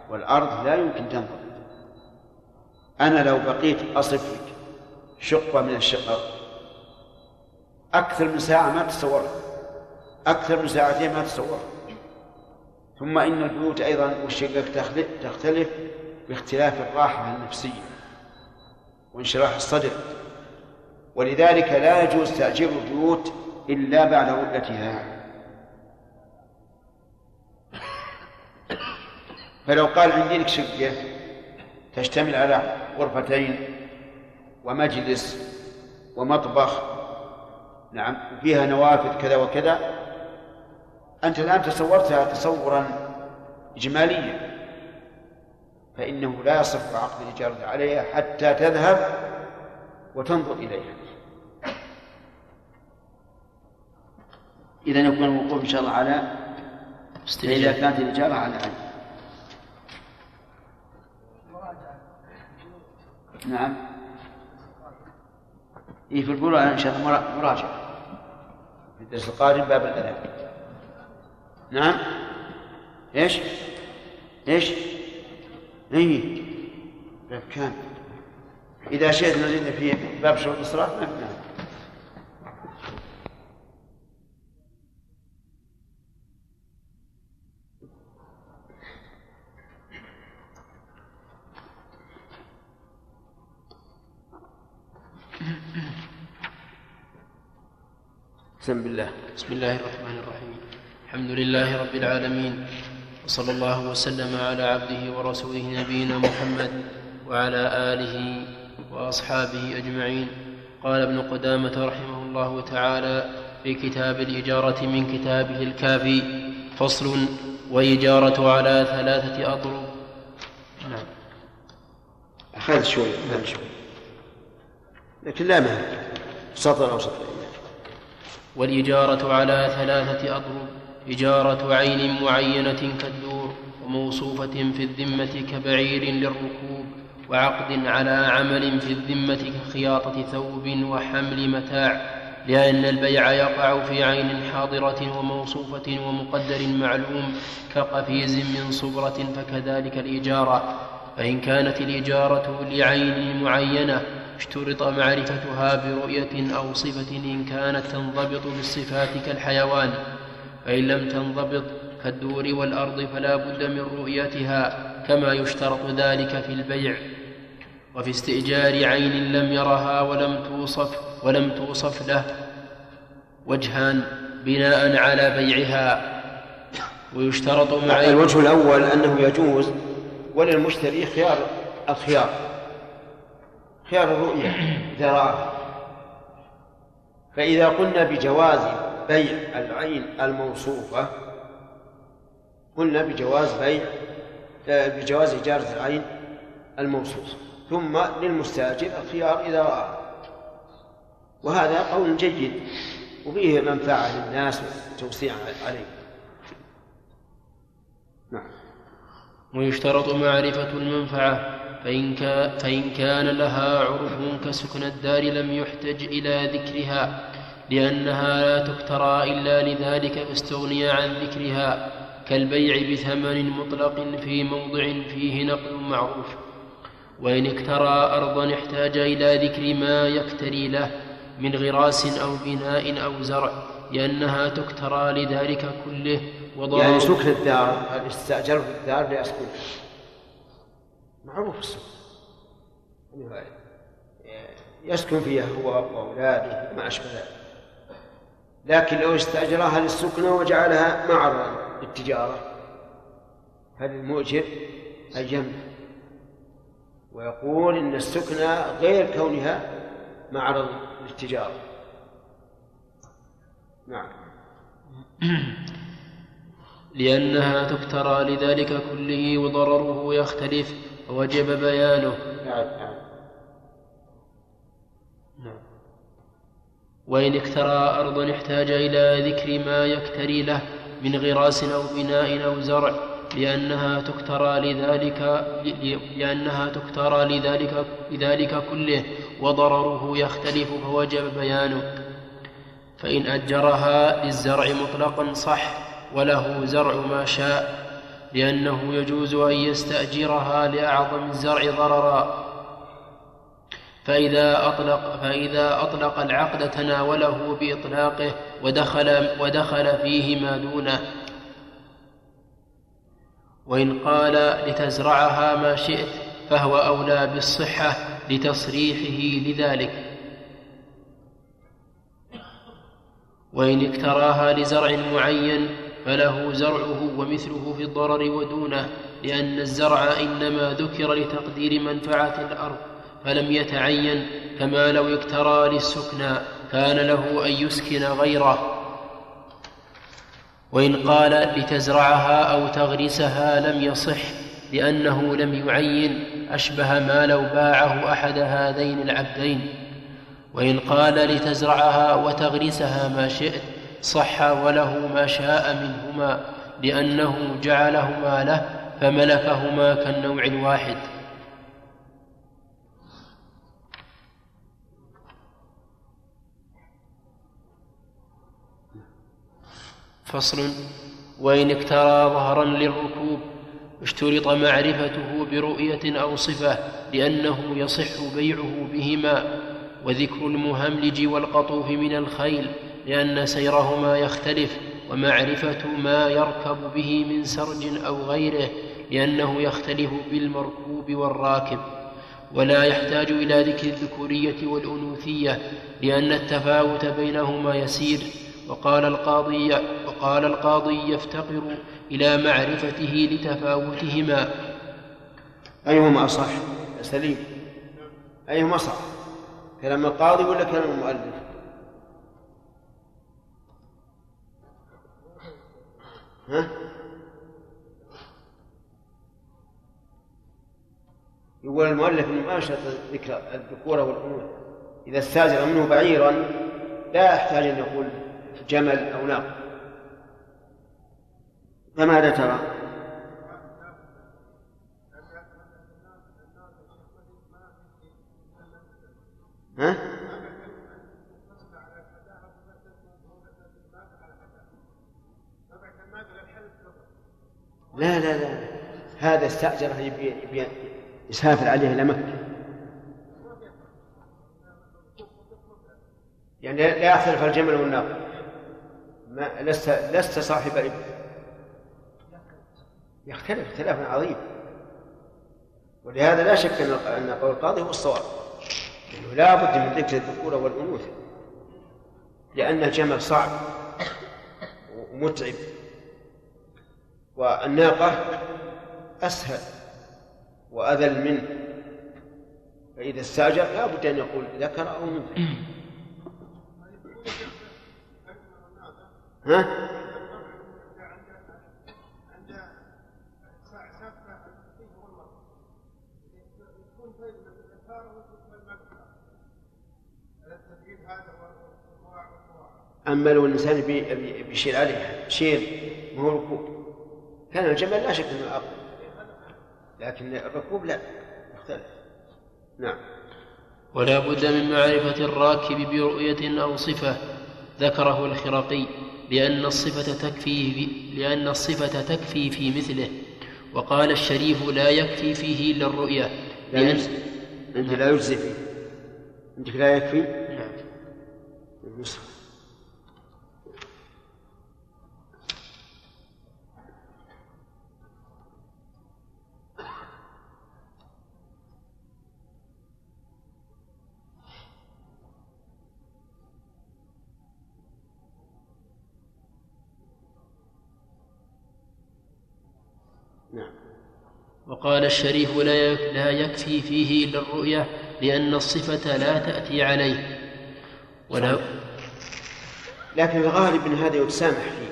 Speaker 1: والأرض لا يمكن تنضبط. أنا لو بقيت أصف لك شقة من الشقق أكثر من ساعة ما تتصورها أكثر من ساعتين ما تتصورها ثم إن البيوت أيضا والشقق تختلف. باختلاف الراحة النفسية وانشراح الصدر. ولذلك لا يجوز تأجير البيوت إلا بعد رؤيتها فلو قال عندي لك شقة تشتمل على غرفتين ومجلس ومطبخ نعم وفيها نوافذ كذا وكذا أنت الآن تصورتها تصورا إجماليا. فإنه لا يصح عقد الإجارة عليها حتى تذهب وتنظر إليها. إذا يكون الوقوف إن شاء الله على إذا كانت الإجارة على عين. نعم. إيه في البلوغ إن شاء الله مراجعة. في الدرس القادم باب الأذان. نعم. إيش؟ إيش؟ إيه باب كامل إذا شئت نزيد في باب شروط الصلاة ما نعم بسم الله.
Speaker 5: بسم الله الرحمن الرحيم. الحمد لله رب العالمين. وصلى الله وسلم على عبده ورسوله نبينا محمد وعلى آله وأصحابه أجمعين. قال ابن قدامة رحمه الله تعالى في كتاب الإجارة من كتابه الكافي فصل وإجارة على ثلاثة أطرق.
Speaker 1: نعم. أخذ شوي أخذ شوي. لكن لا مانع سطر أو سطرين.
Speaker 5: والإجارة على ثلاثة أضرب إجارة عين معينة كالدور وموصوفة في الذمة كبعير للركوب وعقد على عمل في الذمة كخياطة ثوب وحمل متاع لأن البيع يقع في عين حاضرة وموصوفة ومقدر معلوم كقفيز من صبرة فكذلك الإجارة. فإن كانت الإجارة لعين معينة اشترط معرفتها برؤية أو صفة إن كانت تنضبط بالصفات كالحيوان. فإن لم تنضبط كالدور والأرض فلا بد من رؤيتها كما يشترط ذلك في البيع. وفي استئجار عين لم يرها ولم توصف ولم توصف له. وجهان بناء على بيعها. ويشترط مع
Speaker 1: الوجه الأول أنه يجوز وللمشتري خيار الخيار. خيار الرؤية إذا فإذا قلنا بجواز بيع العين الموصوفة. قلنا بجواز بيع بجواز إجارة العين الموصوفة. ثم للمستأجر الخيار إذا رآه وهذا قول جيد وفيه منفعة للناس وتوسيع عليه.
Speaker 5: نعم. ويشترط معرفة المنفعة فإن, كان فإن كان لها عرف كسكن الدار لم يحتج إلى ذكرها. لأنها لا تكترى إلا لذلك فاستغني عن ذكرها كالبيع بثمن مطلق في موضع فيه نقل معروف. وإن اكترى أرضا احتاج إلى ذكر ما يكتري له من غراس أو بناء أو زرع لأنها تكترى لذلك كله
Speaker 1: وضار يعني سكن الدار استأجر في الدار ليسكن معروف السكن يسكن فيها هو وأولاده وما أشبه ذلك. لكن لو استأجرها للسكنة وجعلها معرضا للتجارة. فللمؤجر الجنب. ويقول إن السكنة غير كونها معرض للتجارة. نعم. *clears throat*
Speaker 5: لأنها تكترى لذلك كله وضرره يختلف. ووجب بيانه. نعم نعم. نعم. وإن اكترى أرضا احتاج إلى ذكر ما يكتري له من غراس أو بناء أو زرع لأنها تكترى لذلك لأنها تكترى لذلك لذلك كله وضرره يختلف فوجب بيانه. فإن أجرها للزرع مطلقا صح وله زرع ما شاء لأنه يجوز أن يستأجرها لأعظم الزرع ضررا. فإذا أطلق فإذا أطلق العقد تناوله بإطلاقه ودخل ودخل فيه ما دونه. وإن قال لتزرعها ما شئت فهو أولى بالصحة لتصريحه لذلك. وإن اكتراها لزرع معين فله زرعه ومثله في الضرر ودونه لأن الزرع إنما ذكر لتقدير منفعة الأرض. فلم يتعين كما لو اكترى للسكنى كان له أن يسكن غيره. وإن قال لتزرعها أو تغرسها لم يصح لأنه لم يعين أشبه ما لو باعه أحد هذين العبدين. وإن قال لتزرعها وتغرسها ما شئت صح وله ما شاء منهما لأنه جعلهما له فملكهما كالنوع الواحد. فصل وإن اكترى ظهرا للركوب اشترط معرفته برؤية أو صفة لأنه يصح بيعه بهما وذكر المهملج والقطوف من الخيل لأن سيرهما يختلف ومعرفة ما يركب به من سرج أو غيره لأنه يختلف بالمركوب والراكب. ولا يحتاج إلى ذكر الذكورية والأنوثية لأن التفاوت بينهما يسير وقال القاضي وقال القاضي يفتقر إلى معرفته لتفاوتهما.
Speaker 1: أيهما أصح؟ سليم. أيهما أصح؟ كلام القاضي ولا كلام المؤلف؟ ها؟ يقول المؤلف ما شرط ذكر الذكوره والأنوثة إذا استاجر منه بعيرا لا يحتاج أن يقول جمل أو ناقه فماذا ترى؟ ها؟ لا لا لا هذا استأجره يبي, يسافر عليه إلى مكة يعني لا يختلف الجمل والناقة ما لست لست صاحب ابن يختلف اختلافا عظيم. ولهذا لا شك أن قول القاضي هو الصواب. انه لا بد من ذكر الذكور والأنوثة. لأن الجمل صعب ومتعب. والناقة أسهل وأذل منه. فإذا استاجر لا بد أن يقول ذكر أو أنثى. *coughs* ها؟ أما لو الإنسان بيشيل عليها شيل ما هو ركوب كان الجمل لا شك أنه أقوى. لكن الركوب لا يختلف. نعم.
Speaker 5: ولا بد من معرفة الراكب برؤية أو صفة ذكره الخرقي لأن الصفة تكفي في لأن الصفة تكفي في مثله. وقال الشريف لا يكفي فيه إلا الرؤية.
Speaker 1: لأن عندي لا يجزي فيه. عندك لا يكفي؟ نعم.
Speaker 5: وقال الشريف لا يكفي فيه إلا الرؤية لأن الصفة لا تأتي عليه. ولا
Speaker 1: لكن الغالب أن هذا يتسامح فيه.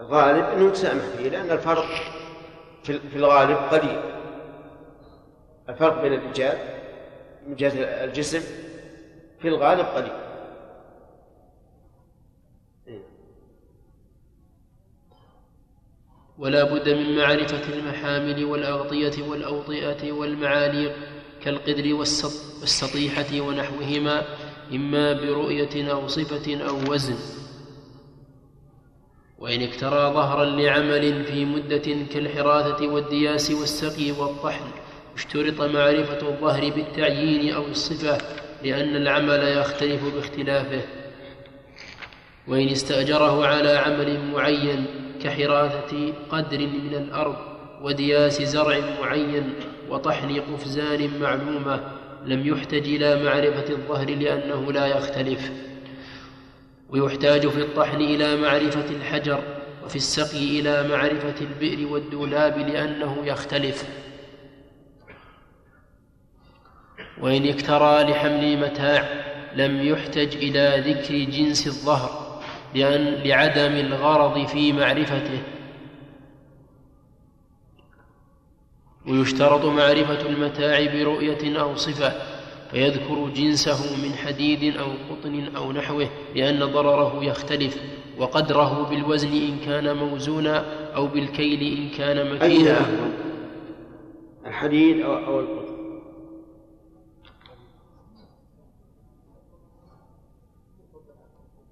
Speaker 1: الغالب أنه يتسامح فيه لأن الفرق في الغالب قليل. الفرق بين الرجال من جهة الجسم في الغالب قليل.
Speaker 5: ولا بد من معرفة المحامل والأغطية والأوطئة والمعاليق كالقدر والسطيحة ونحوهما إما برؤية أو صفة أو وزن. وإن اكترى ظهرا لعمل في مدة كالحراثة والدياس والسقي والطحن اشترط معرفة الظهر بالتعيين أو الصفة لأن العمل يختلف باختلافه. وإن استأجره على عمل معين كحراثة قدر من الأرض ودياس زرع معين وطحن قفزان معلومة لم يحتج إلى معرفة الظهر لأنه لا يختلف. ويحتاج في الطحن إلى معرفة الحجر وفي السقي إلى معرفة البئر والدولاب لأنه يختلف. وإن اكترى لحمل متاع لم يحتج إلى ذكر جنس الظهر لأن لعدم الغرض في معرفته. ويشترط معرفة المتاع برؤية أو صفة فيذكر جنسه من حديد أو قطن أو نحوه لأن ضرره يختلف وقدره بالوزن إن كان موزونا أو بالكيل إن كان مكيلا
Speaker 1: الحديد أو, أو القطن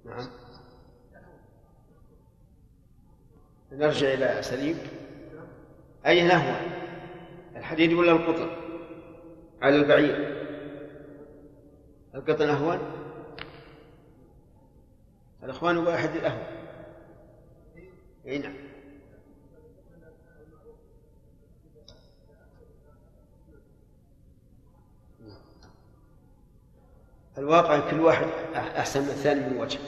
Speaker 1: نعم نرجع إلى سليم. أي نهوى الحديد ولا القطن؟ على البعير. القطن أهون؟ الإخوان واحد الأهون. أي نعم. الواقع كل واحد أحسن من الثاني من وجه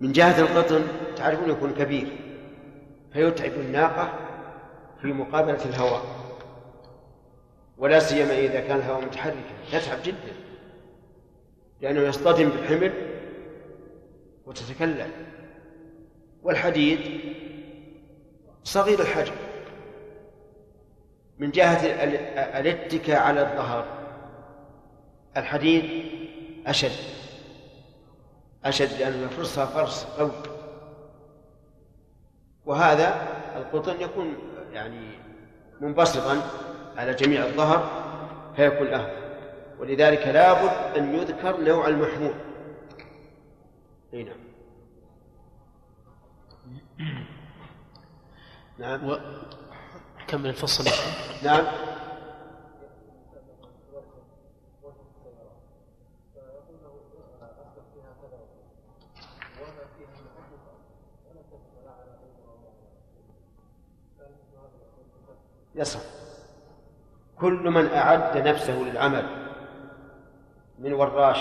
Speaker 1: من جهة القطن تعرفون يكون كبير. فيتعب الناقة في مقابلة الهواء. ولا سيما إذا كان الهواء متحركا. تتعب جدا. لأنه يصطدم بالحمل وتتكلم. والحديد صغير الحجم. من جهة الاتكاء على الظهر. الحديد أشد. أشد لأنه يفرصها فرص قوي. وهذا القطن يكون يعني منبسطا على جميع الظهر فيكون أهون. ولذلك لابد أن يذكر نوع المحمول. أي نعم.
Speaker 5: نعم. و... كمل الفصل
Speaker 1: نعم. يصح. كل من أعد نفسه للعمل من وراش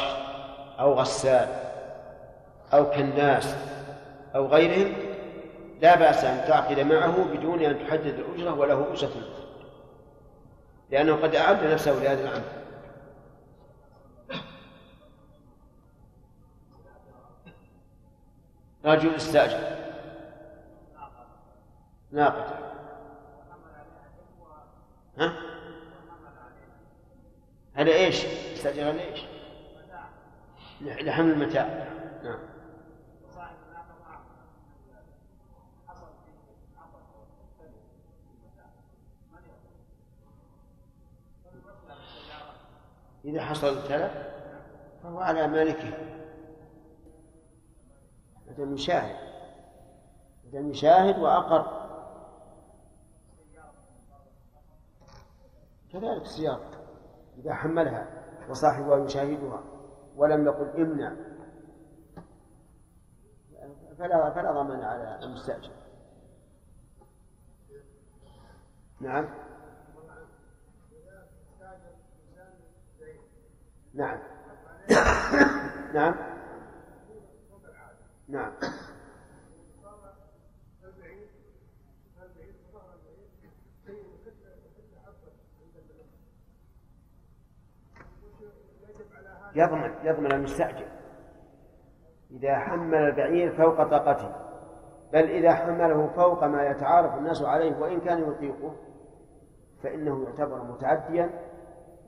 Speaker 1: أو غسال أو كناس أو غيرهم لا بأس أن تعقد معه بدون أن تحدد الأجرة وله أجرة لأنه قد أعد نفسه لهذا العمل. رجل استأجر ناقة. ها؟ هذا إيش؟ استاجر على إيش؟ لحمل المتاع نعم إذا حصل التلف فهو على مالكه هذا يشاهد هذا يشاهد وأقر كذلك السيارة إذا حملها وصاحبها يشاهدها ولم يقل امنع فلا فلا ضمان على المستأجر. نعم. نعم. نعم. نعم. يضمن يضمن المستأجر. إذا حمل البعير فوق طاقته. بل إذا حمله فوق ما يتعارف الناس عليه وإن كان يطيقه فإنه يعتبر متعديا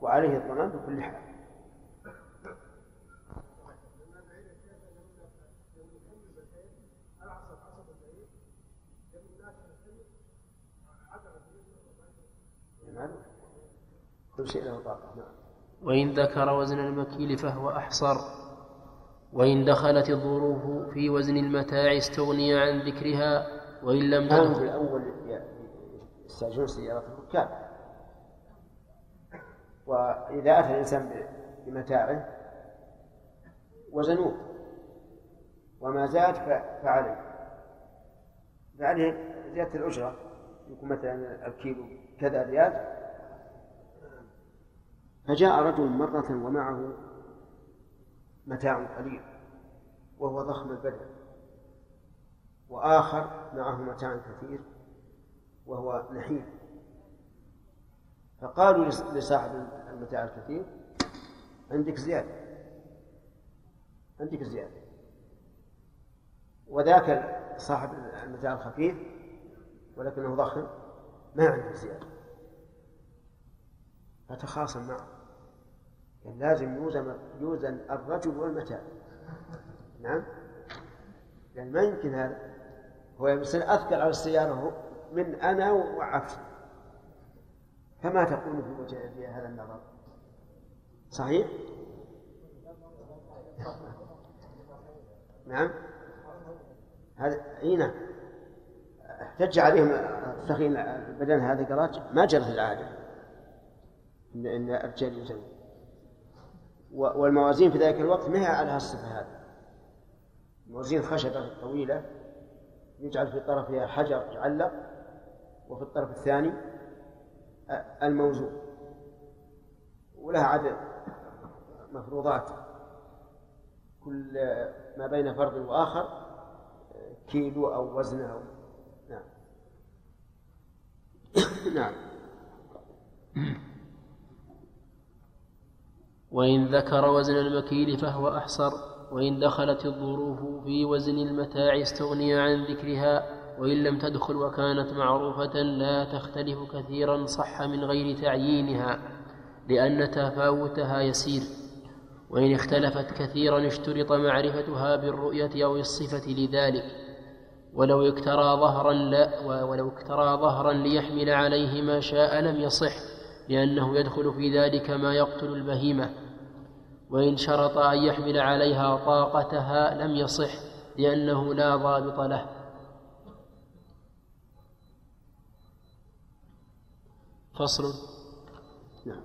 Speaker 1: وعليه الضمان بكل حال. كل شيء له طاقة. نعم.
Speaker 5: وإن ذكر وزن المكيل فهو أحصر. وإن دخلت الظروف في وزن المتاع استغني عن ذكرها. وإن لم
Speaker 1: تدخل الأول يستأجرون سيارة الركاب. وإذا أتى الإنسان بمتاعه وزنوه. وما زاد فعليه. فعليه زيادة الأجرة. يكون مثلا الكيلو كذا ريال. فجاء رجل مرة ومعه متاع قليل وهو ضخم البدن وآخر معه متاع كثير وهو نحيل فقالوا لصاحب المتاع الكثير عندك زيادة عندك زيادة. وذاك صاحب المتاع الخفيف ولكنه ضخم ما عنده زيادة. فتخاصم معه. لازم يوزن يوزن الرجل والمتاع. نعم؟ لأن ما يمكن هذا. هو يصير أثقل على السيارة من أنا وعفش فما تقول في وجه في هذا النظر؟ صحيح؟ *laughs* نعم؟ هذا إي نعم. احتج عليهم الثخين البدن هذا قالت ما جرت العادة. ان الرجال يزن والموازين في ذلك الوقت ما هي على هالصفة هذه. موازين خشبة طويلة يجعل في طرفها حجر يعلق وفي الطرف الثاني الموزون ولها عدد مفروضات. كل ما بين فرد وآخر كيلو أو وزن أو نعم. *coughs* نعم.
Speaker 5: وإن ذكر وزن المكيل فهو أحصر وإن دخلت الظروف في وزن المتاع استغني عن ذكرها وإن لم تدخل وكانت معروفة لا تختلف كثيرا صح من غير تعيينها لأن تفاوتها يسير. وإن اختلفت كثيرا اشترط معرفتها بالرؤية أو الصفة لذلك. ولو اكترى ظهرا لا ولو اكترى ظهرا ليحمل عليه ما شاء لم يصح. لأنه يدخل في ذلك ما يقتل البهيمة. وإن شرط أن يحمل عليها طاقتها لم يصح لأنه لا ضابط له. فصل.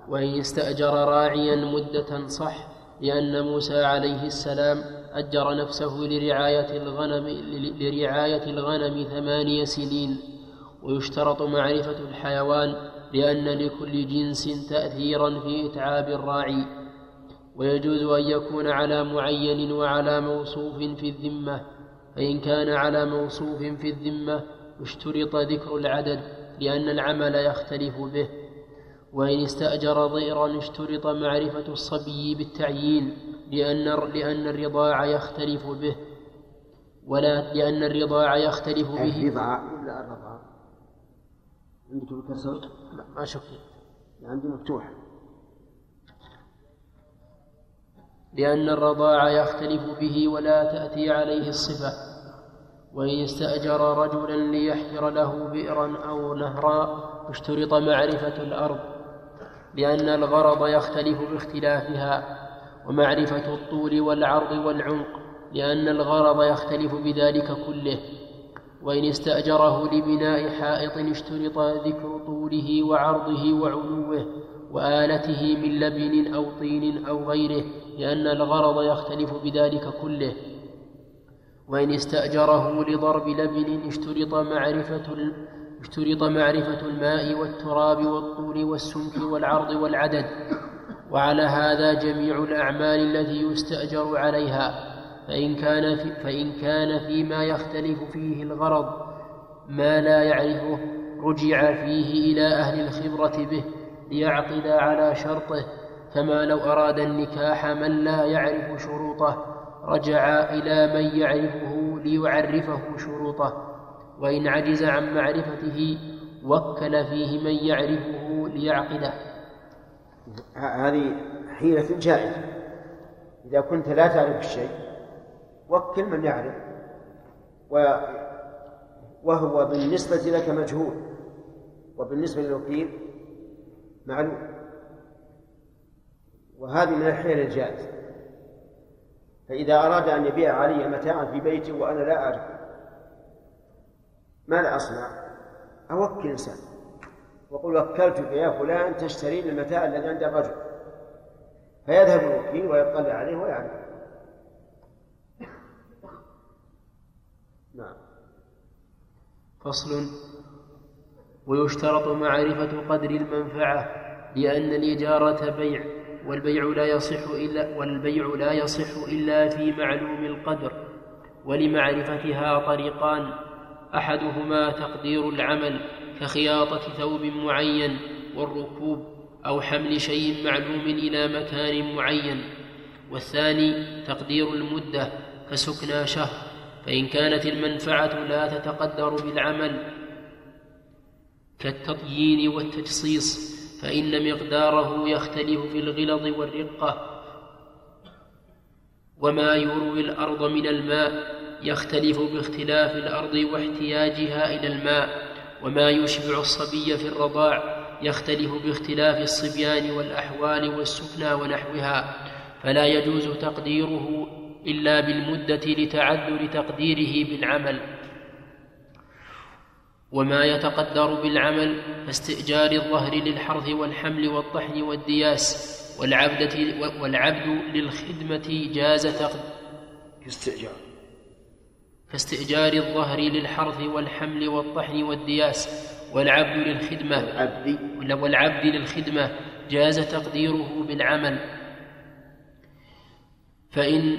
Speaker 5: وإن استأجر راعيا مدة صح لأن موسى عليه السلام أجر نفسه لرعاية الغنم لرعاية الغنم ثمانية سنين. ويشترط معرفة الحيوان لأن لكل جنس تأثيرا في إتعاب الراعي ويجوز أن يكون على معين وعلى موصوف في الذمة فإن كان على موصوف في الذمة اشترط ذكر العدد لأن العمل يختلف به وإن استأجر ضئرا اشترط معرفة الصبي بالتعيين لأن لأن الرضاع يختلف به ولا لأن الرضاع يختلف به
Speaker 1: الرضاع ولا الرضاع؟ عندك بالكسر؟
Speaker 5: ما شك.
Speaker 1: عندي مفتوح.
Speaker 5: لأن الرضاع يختلف به ولا تأتي عليه الصفة. وإن استأجر رجلا ليحفر له بئرا أو نهرا اشترط معرفة الأرض. لأن الغرض يختلف باختلافها. ومعرفة الطول والعرض والعمق. لأن الغرض يختلف بذلك كله. وإن استأجره لبناء حائط اشترط ذكر طوله وعرضه وعلوه وآلته من لبن أو طين أو غيره لأن الغرض يختلف بذلك كله. وإن استأجره لضرب لبن اشترط معرفة اشترط معرفة الماء والتراب والطول والسمك والعرض والعدد. وعلى هذا جميع الأعمال التي يستأجر عليها. فإن كان في فإن كان فيما يختلف فيه الغرض ما لا يعرفه رجع فيه إلى أهل الخبرة به ليعقد على شرطه كما لو أراد النكاح من لا يعرف شروطه رجع إلى من يعرفه ليعرفه شروطه. وإن عجز عن معرفته وكل فيه من يعرفه ليعقده.
Speaker 1: هذه حيلة جائزة. إذا كنت لا تعرف الشيء وكل من يعرف. وهو بالنسبة لك مجهول. وبالنسبة للوكيل معلوم. وهذه من الحيل الجائزة فإذا أراد أن يبيع علي متاعا في بيتي وأنا لا أعرف ماذا أصنع؟ أوكل إنسان. وقل وكلتك يا فلان تشتري المتاع الذي عند الرجل. فيذهب الوكيل ويطلع عليه ويعرف. نعم.
Speaker 5: فصل. ويشترط معرفة قدر المنفعة لأن الإجارة بيع والبيع لا يصح إلا والبيع لا يصح إلا في معلوم القدر ولمعرفتها طريقان. أحدهما تقدير العمل كخياطة ثوب معين والركوب أو حمل شيء معلوم إلى مكان معين والثاني تقدير المدة كسكنى شهر. فإن كانت المنفعة لا تتقدر بالعمل كالتطيين والتجصيص فإن مقداره يختلف في الغلظ والرقة. وما يروي الأرض من الماء يختلف باختلاف الأرض واحتياجها إلى الماء. وما يشبع الصبي في الرضاع يختلف باختلاف الصبيان والأحوال والسكنى ونحوها. فلا يجوز تقديره إلا بالمدة لتعذر تقديره بالعمل. وما يتقدر بالعمل كاستئجار الظهر للحرث والحمل والطحن والدياس والعبدة والعبد للخدمة جاز
Speaker 1: كاستئجار
Speaker 5: كاستئجار الظهر للحرث والحمل والطحن والدياس والعبد للخدمة
Speaker 1: العبد
Speaker 5: والعبد للخدمة جاز تقديره بالعمل. فإن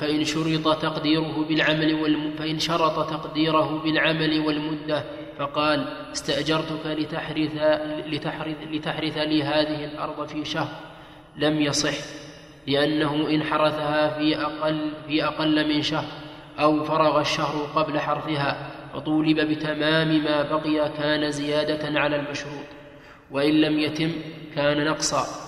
Speaker 5: فإن شرط تقديره بالعمل والم فإن شرط تقديره بالعمل والمدة فقال استأجرتك لتحرث لتحرث لتحرث لي هذه الأرض في شهر لم يصح لأنه إن حرثها في أقل في أقل من شهر أو فرغ الشهر قبل حرثها فطولب بتمام ما بقي كان زيادة على المشروط وإن لم يتم كان نقصا.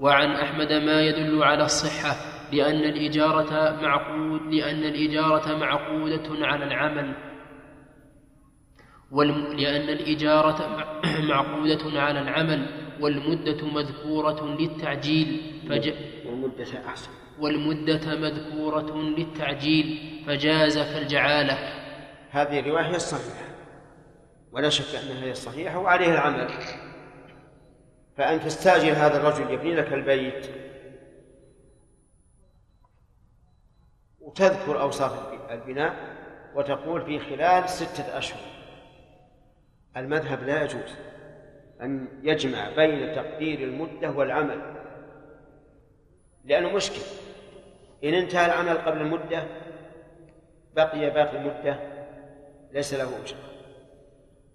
Speaker 5: وعن أحمد ما يدل على الصحة لأن الإجارة معقود لأن الإجارة معقودة على العمل. والم... لأن الإجارة معقودة على العمل والمدة مذكورة للتعجيل فج...
Speaker 1: والمدة أحسن.
Speaker 5: والمدة مذكورة للتعجيل فجاز كالجعالة
Speaker 1: هذه الرواية هي الصحيحة. ولا شك أنها هي الصحيحة وعليها العمل. فأن تستأجر هذا الرجل يبني لك البيت وتذكر أوصاف البناء وتقول في خلال ستة أشهر. المذهب لا يجوز أن يجمع بين تقدير المدة والعمل لأنه مشكل. إن انتهى العمل قبل المدة بقي باقي المدة ليس له أجرة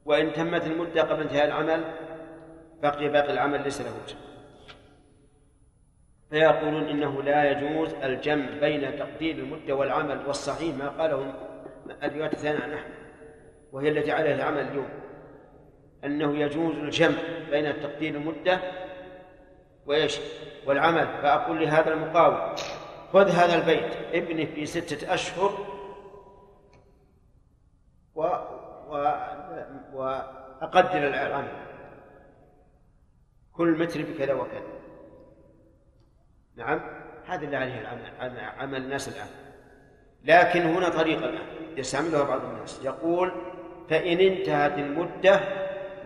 Speaker 1: وإن تمت المدة قبل انتهاء العمل بقي باقي العمل ليس له أجرة فيقولون إنه لا يجوز الجمع بين تقدير المدة والعمل والصحيح ما قاله الرواية الثانية عن أحمد وهي التي عليها العمل اليوم. أنه يجوز الجمع بين تقدير المدة وإيش؟ والعمل. فأقول لهذا المقاول خذ هذا البيت ابنه في ستة أشهر و... و... وأقدر العمل. كل متر بكذا وكذا. نعم. هذا اللي عليه العمل عمل الناس الآن. لكن هنا طريقة الآن يستعملها بعض الناس. يقول فإن انتهت المدة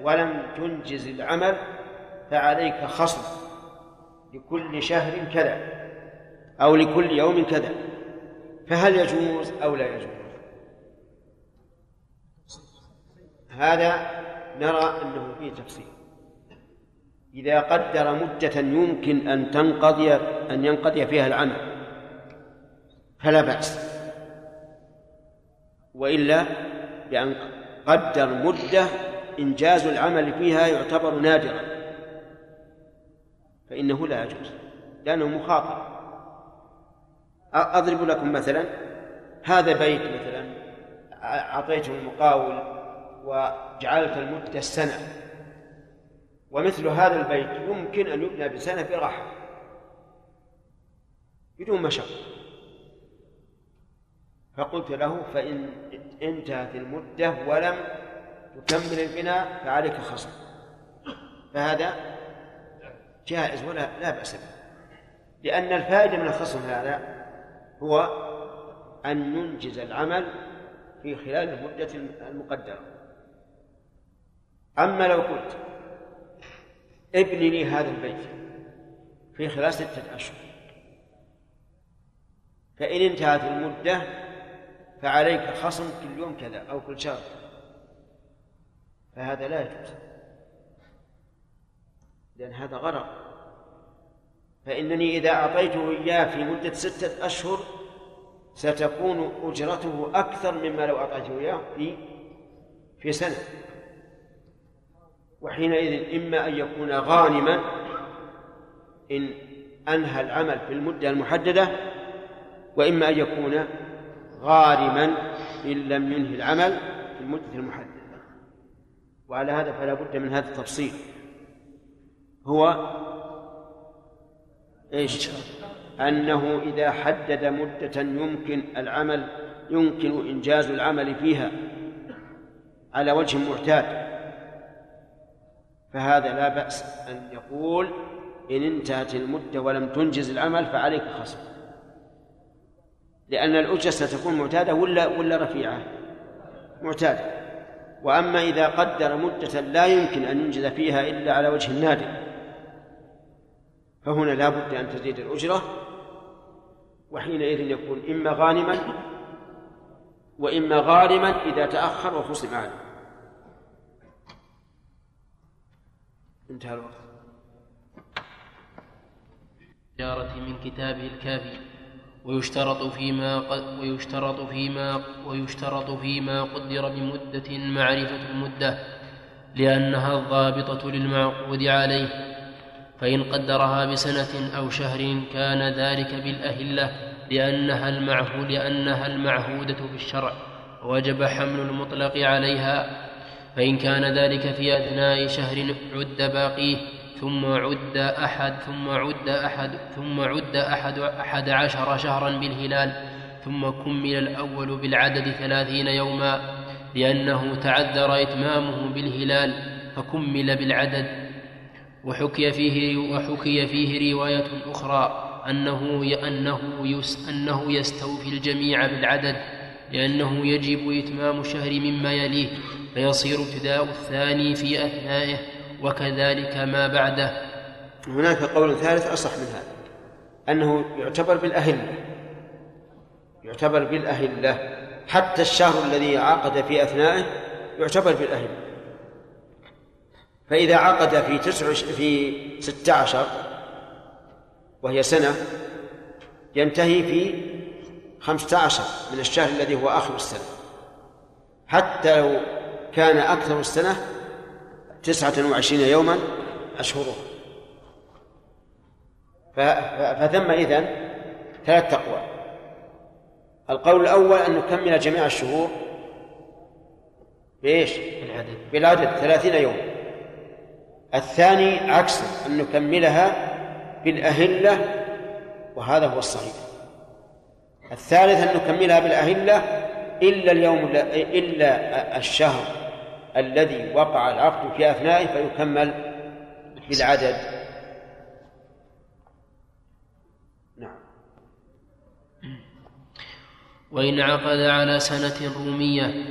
Speaker 1: ولم تنجز العمل فعليك خصم لكل شهر كذا أو لكل يوم كذا. فهل يجوز أو لا يجوز؟ هذا نرى أنه فيه تفصيل. إذا قدر مدة يمكن أن تنقضي أن ينقضي فيها العمل. فلا بأس. وإلا بأن قدر مدة إنجاز العمل فيها يعتبر نادرا. فإنه لا يجوز لأنه مخاطر. أضرب لكم مثلا هذا بيت مثلا أعطيته المقاول وجعلت المدة سنة ومثل هذا البيت يمكن أن يبنى بسنة براحة بدون مشقة. فقلت له فإن انتهت المدة ولم تكمل البناء فعليك خصم. فهذا جائز ولا لا بأس به. لأن الفائدة من الخصم هذا هو أن ننجز العمل في خلال المدة المقدرة. أما لو قلت ابني لي هذا البيت في خلال ستة أشهر. فإن انتهت المدة فعليك خصم كل يوم كذا أو كل شهر. فهذا لا يجوز. لأن هذا غرض. فإنني إذا أعطيته إياه في مدة ستة أشهر ستكون أجرته أكثر مما لو أعطيته إياه في في سنة. وحينئذ إما أن يكون غانما إن أنهى العمل في المدة المحددة وإما أن يكون غارما إن لم ينهي العمل في المدة المحددة. وعلى هذا فلا بد من هذا التفصيل. هو إيش؟ أنه إذا حدد مدة يمكن العمل يمكن إنجاز العمل فيها على وجه معتاد فهذا لا بأس أن يقول إن انتهت المدة ولم تنجز العمل فعليك خصم. لأن الأجرة ستكون معتادة ولا ولا رفيعة؟ معتادة. وأما إذا قدر مدة لا يمكن أن ينجز فيها إلا على وجه النادر. فهنا لا بد أن تزيد الأجرة وحينئذ يكون إما غانما وإما غارما إذا تأخر وخصم عليه. انتهى الوقت.
Speaker 5: التجارة من كتابه الكافي ويشترط فيما قد ويشترط فيما ويشترط فيما قدر بمدة معرفة المدة لأنها الضابطة للمعقود عليه. فإن قدرها بسنة أو شهر كان ذلك بالأهلة لأنها المعهود لأنها المعهودة في الشرع وجب حمل المطلق عليها. فإن كان ذلك في أثناء شهر عد باقيه ثم عد أحد ثم عد أحد ثم عد أحد أحد عشر شهرا بالهلال ثم كمل الأول بالعدد ثلاثين يوما لأنه تعذر إتمامه بالهلال فكمل بالعدد. وحكي فيه وحكي فيه رواية أخرى أنه أنه أنه يستوفي الجميع بالعدد. لأنه يجب إتمام الشهر مما يليه فيصير ابتداء الثاني في أثنائه وكذلك ما بعده.
Speaker 1: هناك قول ثالث أصح من هذا أنه يعتبر بالأهلة يعتبر بالأهلة. حتى الشهر الذي عقد في أثنائه يعتبر بالأهلة. فإذا عقد في تسع في ستة عشر وهي سنة ينتهي في خمسة عشر من الشهر الذي هو آخر السنة. حتى لو كان أكثر السنة تسعة وعشرين يوما أشهره. فثم إذن ثلاث أقوال القول الأول أن نكمل جميع الشهور بإيش؟
Speaker 5: بالعدد.
Speaker 1: بالعدد ثلاثين يوم. الثاني عكسه أن نكملها بالأهلة وهذا هو الصحيح. الثالث أن نكملها بالأهلة إلا اليوم إلا الشهر الذي وقع العقد في أثنائه فيكمل بالعدد. نعم.
Speaker 5: وإن عقد على سنة رومية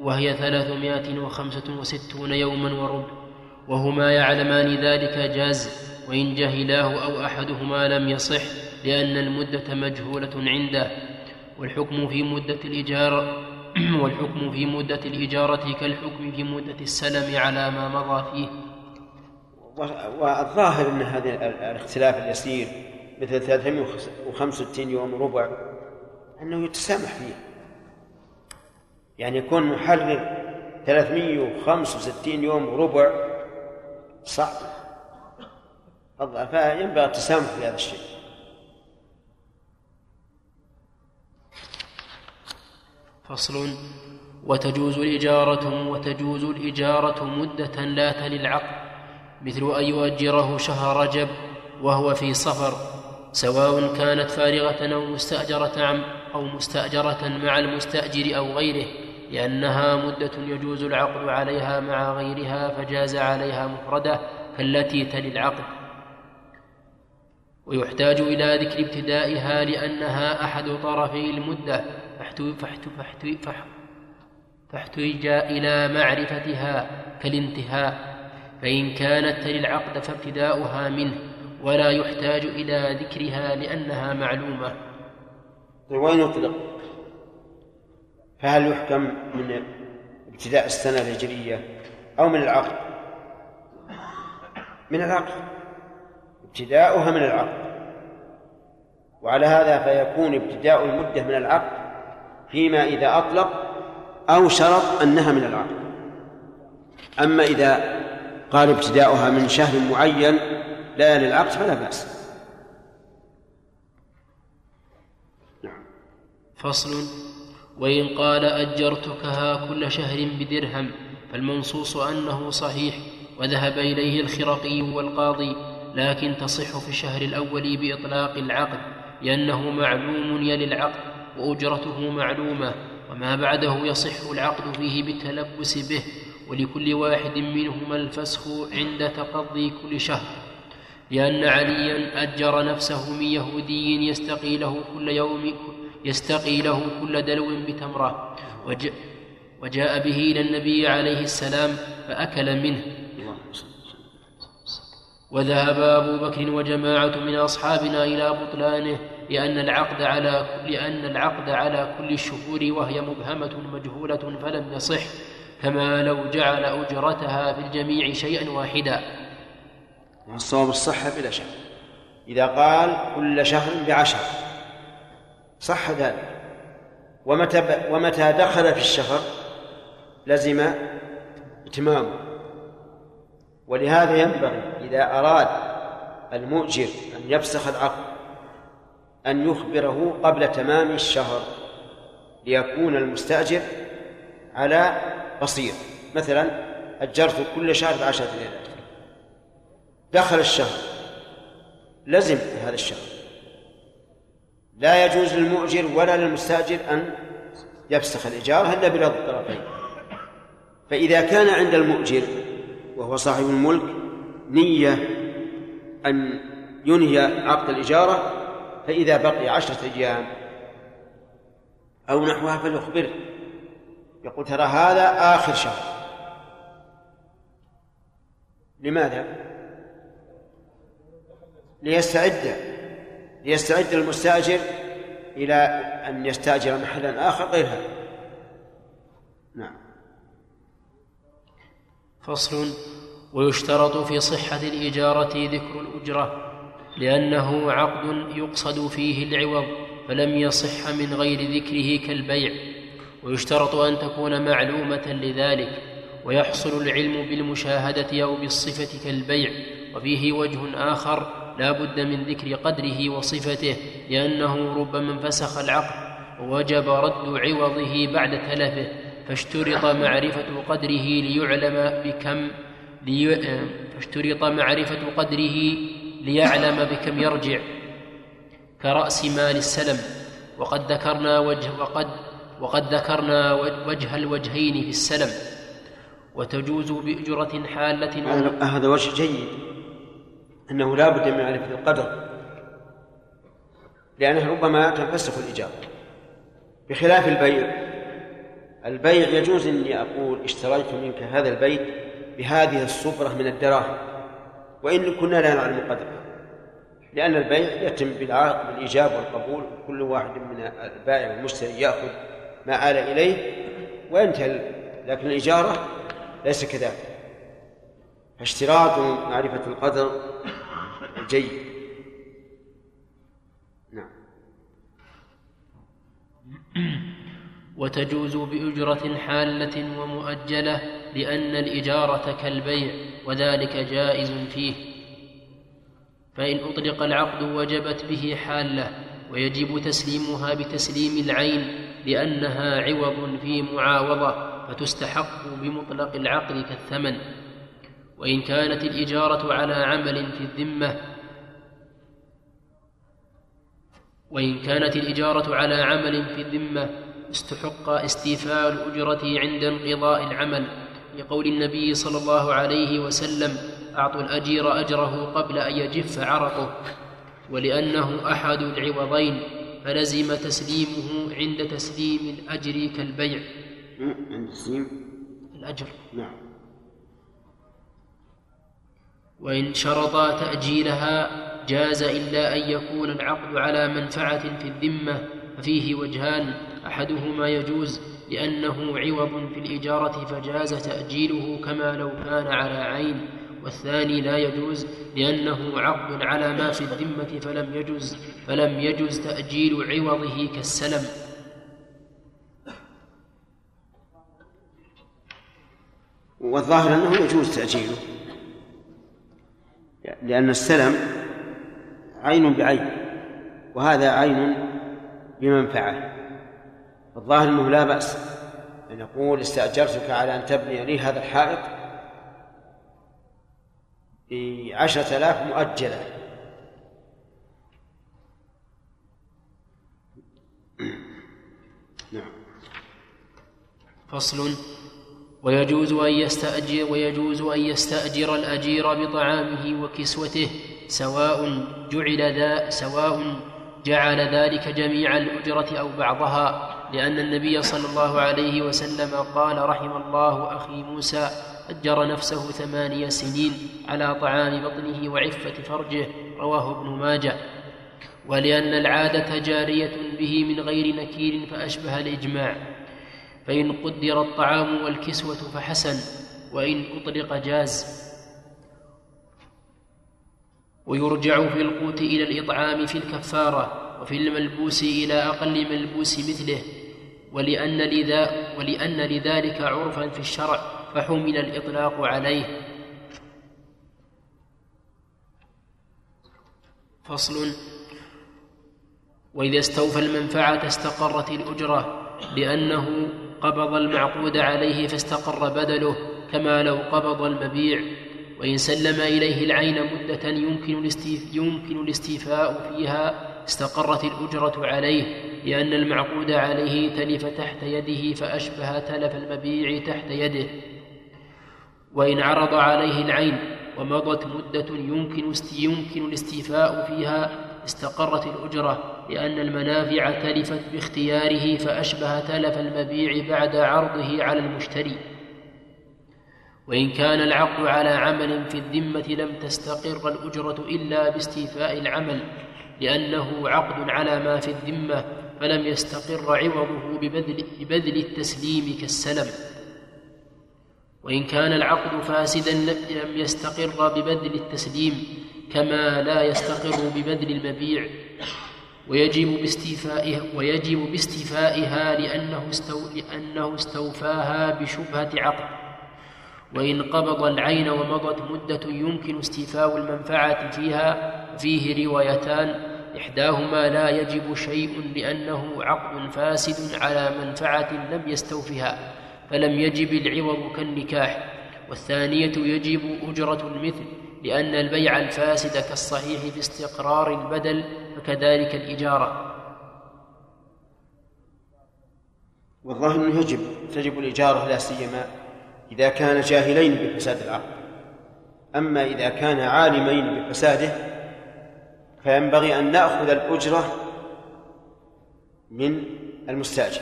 Speaker 5: وهي ثلاثمائة وخمسة وستون يوما وربع وهما يعلمان ذلك جاز وإن جهلاه أو أحدهما لم يصح لأن المدة مجهولة عنده والحكم في مدة الإجارة *clears throat* والحكم في مدة الإجارة كالحكم في مدة السلم على ما مضى فيه.
Speaker 1: والظاهر أن هذا الاختلاف اليسير مثل 365 يوم ربع أنه يتسامح فيه. يعني يكون محرر 365 يوم ربع صعب. فينبغي التسامح في هذا الشيء.
Speaker 5: فصل وتجوز الإجارة وتجوز الإجارة مدة لا تلي العقد مثل أن يؤجره شهر رجب وهو في صفر سواء كانت فارغة أو مستأجرة أو مستأجرة مع المستأجر أو غيره لأنها مدة يجوز العقد عليها مع غيرها فجاز عليها مفردة كالتي تلي العقد. ويحتاج إلى ذكر ابتدائها لأنها أحد طرفي المدة فاحتج إلى معرفتها كالانتهاء فإن كانت تلي العقد فابتداؤها منه ولا يحتاج إلى ذكرها لأنها معلومة.
Speaker 1: وين يطلق فهل يحكم من ابتداء السنة الهجرية أو من العقد؟ من العقد. ابتداؤها من العقد. وعلى هذا فيكون ابتداء المدة من العقد فيما إذا أطلق أو شرط أنها من العقد. أما إذا قال ابتداؤها من شهر معين لا للعقد فلا بأس.
Speaker 5: فصل. وإن قال أجرتكها كل شهر بدرهم فالمنصوص أنه صحيح وذهب إليه الخرقي والقاضي لكن تصح في الشهر الأول بإطلاق العقد لأنه معلوم يلي العقد. وأجرته معلومة وما بعده يصح العقد فيه بالتلبس به ولكل واحد منهما الفسخ عند تقضي كل شهر. لأن عليا أجر نفسه من يهودي يستقي له كل يوم يستقي له كل دلو بتمرة. وجاء, وجاء به إلى النبي عليه السلام فأكل منه. وذهب أبو بكر وجماعة من أصحابنا إلى بطلانه لأن العقد على لأن العقد على كل الشهور وهي مبهمة مجهولة فلم يصح كما لو جعل أجرتها في الجميع شيئا واحدا.
Speaker 1: والصواب الصحة بلا شك. إذا قال كل شهر بعشر صح ذلك. ومتى ومتى دخل في الشهر لزم إتمامه. ولهذا ينبغي إذا أراد المؤجر أن يفسخ العقد أن يخبره قبل تمام الشهر ليكون المستأجر على بصير مثلا أجرت كل شهر بعشرة ليلات دخل الشهر. لزم هذا الشهر. لا يجوز للمؤجر ولا للمستأجر أن يفسخ الإيجار إلا برضا الطرفين. فإذا كان عند المؤجر وهو صاحب الملك نية أن ينهي عقد الإجارة فإذا بقي عشرة أيام أو نحوها فليخبره. يقول ترى هذا آخر شهر. لماذا؟ ليستعد ليستعد المستأجر إلى أن يستأجر محلا آخر غير هذا. نعم.
Speaker 5: فصل. ويشترط في صحة الإجارة ذكر الأجرة. لأنه عقد يقصد فيه العوض فلم يصح من غير ذكره كالبيع ويشترط أن تكون معلومة لذلك ويحصل العلم بالمشاهدة أو بالصفة كالبيع وفيه وجه آخر لا بد من ذكر قدره وصفته لأنه ربما انفسخ العقد ووجب رد عوضه بعد تلفه فاشترط معرفة قدره ليعلم بكم لي... فاشترط معرفة قدره ليعلم بكم يرجع كرأس مال السلم. وقد ذكرنا وجه وقد وقد ذكرنا وجه الوجهين في السلم. وتجوز بأجرة حالة
Speaker 1: هذا وجه جيد. أنه لا بد من معرفة القدر. لأنه ربما تنفسخ الإجابة بخلاف البيع. البيع يجوز أني أقول اشتريت منك هذا البيت بهذه الصفرة من الدراهم. وإن كنا لا نعلم قدره لأن البيع يتم بالإيجاب والقبول كل واحد من البائع والمشتري يأخذ ما آل إليه وينتهي لكن الإجارة ليس كذلك. فاشتراط معرفة القدر جيد. نعم.
Speaker 5: وتجوز بأجرة حالة ومؤجلة لأن الإجارة كالبيع وذلك جائز فيه. فإن أطلق العقد وجبت به حالة ويجب تسليمها بتسليم العين لأنها عوض في معاوضة فتستحق بمطلق العقد كالثمن. وإن كانت الإجارة على عمل في الذمة وإن كانت الإجارة على عمل في الذمة استحق استيفاء الأجرة عند انقضاء العمل. لقول النبي صلى الله عليه وسلم أعطوا الأجير أجره قبل أن يجف عرقه. ولأنه أحد العوضين فلزم تسليمه عند تسليم الأجر كالبيع.
Speaker 1: عند تسليم؟
Speaker 5: الأجر.
Speaker 1: نعم.
Speaker 5: وإن شرطا تأجيلها جاز إلا أن يكون العقد على منفعة في الذمة ففيه وجهان أحدهما يجوز لأنه عوض في الإجارة فجاز تأجيله كما لو كان على عين والثاني لا يجوز لأنه عقد على ما في الذمة فلم يجوز فلم يجوز تأجيل عوضه كالسلم.
Speaker 1: والظاهر أنه يجوز تأجيله لأن السلم عين بعين وهذا عين بمنفعة. الظاهر أنه لا بأس أن يقول استأجرتك على أن تبني لي هذا الحائط بعشرة آلاف مؤجلة. نعم.
Speaker 5: فصل. ويجوز أن يستأجر ويجوز أن يستأجر الأجير بطعامه وكسوته سواء جعل ذا سواء جعل ذلك جميع الأجرة أو بعضها. لأن النبي صلى الله عليه وسلم قال رحم الله أخي موسى أجر نفسه ثمانية سنين على طعام بطنه وعفة فرجه رواه ابن ماجه. ولأن العادة جارية به من غير نكير فأشبه الإجماع. فإن قدر الطعام والكسوة فحسن وإن أطلق جاز. ويرجع في القوت إلى الإطعام في الكفارة وفي الملبوس إلى أقل ملبوس مثله ولأن, لذا ولأن لذلك عرفا في الشرع فحمل الإطلاق عليه. فصل وإذا استوفى المنفعة استقرت الأجرة لأنه قبض المعقود عليه فاستقر بدله كما لو قبض المبيع. وإن سلم إليه العين مدة يمكن يمكن الاستيفاء فيها استقرت الأجرة عليه لأن المعقود عليه تلف تحت يده فأشبه تلف المبيع تحت يده. وإن عرض عليه العين ومضت مدة يمكن يمكن الاستيفاء فيها استقرت الأجرة لأن المنافع تلفت باختياره فأشبه تلف المبيع بعد عرضه على المشتري. وإن كان العقد على عمل في الذمة لم تستقر الأجرة إلا باستيفاء العمل. لأنه عقد على ما في الذمة فلم يستقر عوضه ببذل, ببذل التسليم كالسلم. وإن كان العقد فاسدا لم يستقر ببذل التسليم كما لا يستقر ببذل المبيع. ويجب باستيفائها ويجب باستيفائها لأنه, استو لأنه استوفاها بشبهة عقد. وإن قبض العين ومضت مدة يمكن استيفاء المنفعة فيها فيه روايتان إحداهما لا يجب شيء لأنه عقد فاسد على منفعة لم يستوفها فلم يجب العوض كالنكاح والثانية يجب أجرة المثل لأن البيع الفاسد كالصحيح باستقرار البدل فكذلك الإجارة.
Speaker 1: والظاهر أنه يجب تجب الإجارة لا سيما إذا كان جاهلين بفساد العقد أما إذا كان عالمين بفساده فينبغي أن نأخذ الأجرة من المستأجر.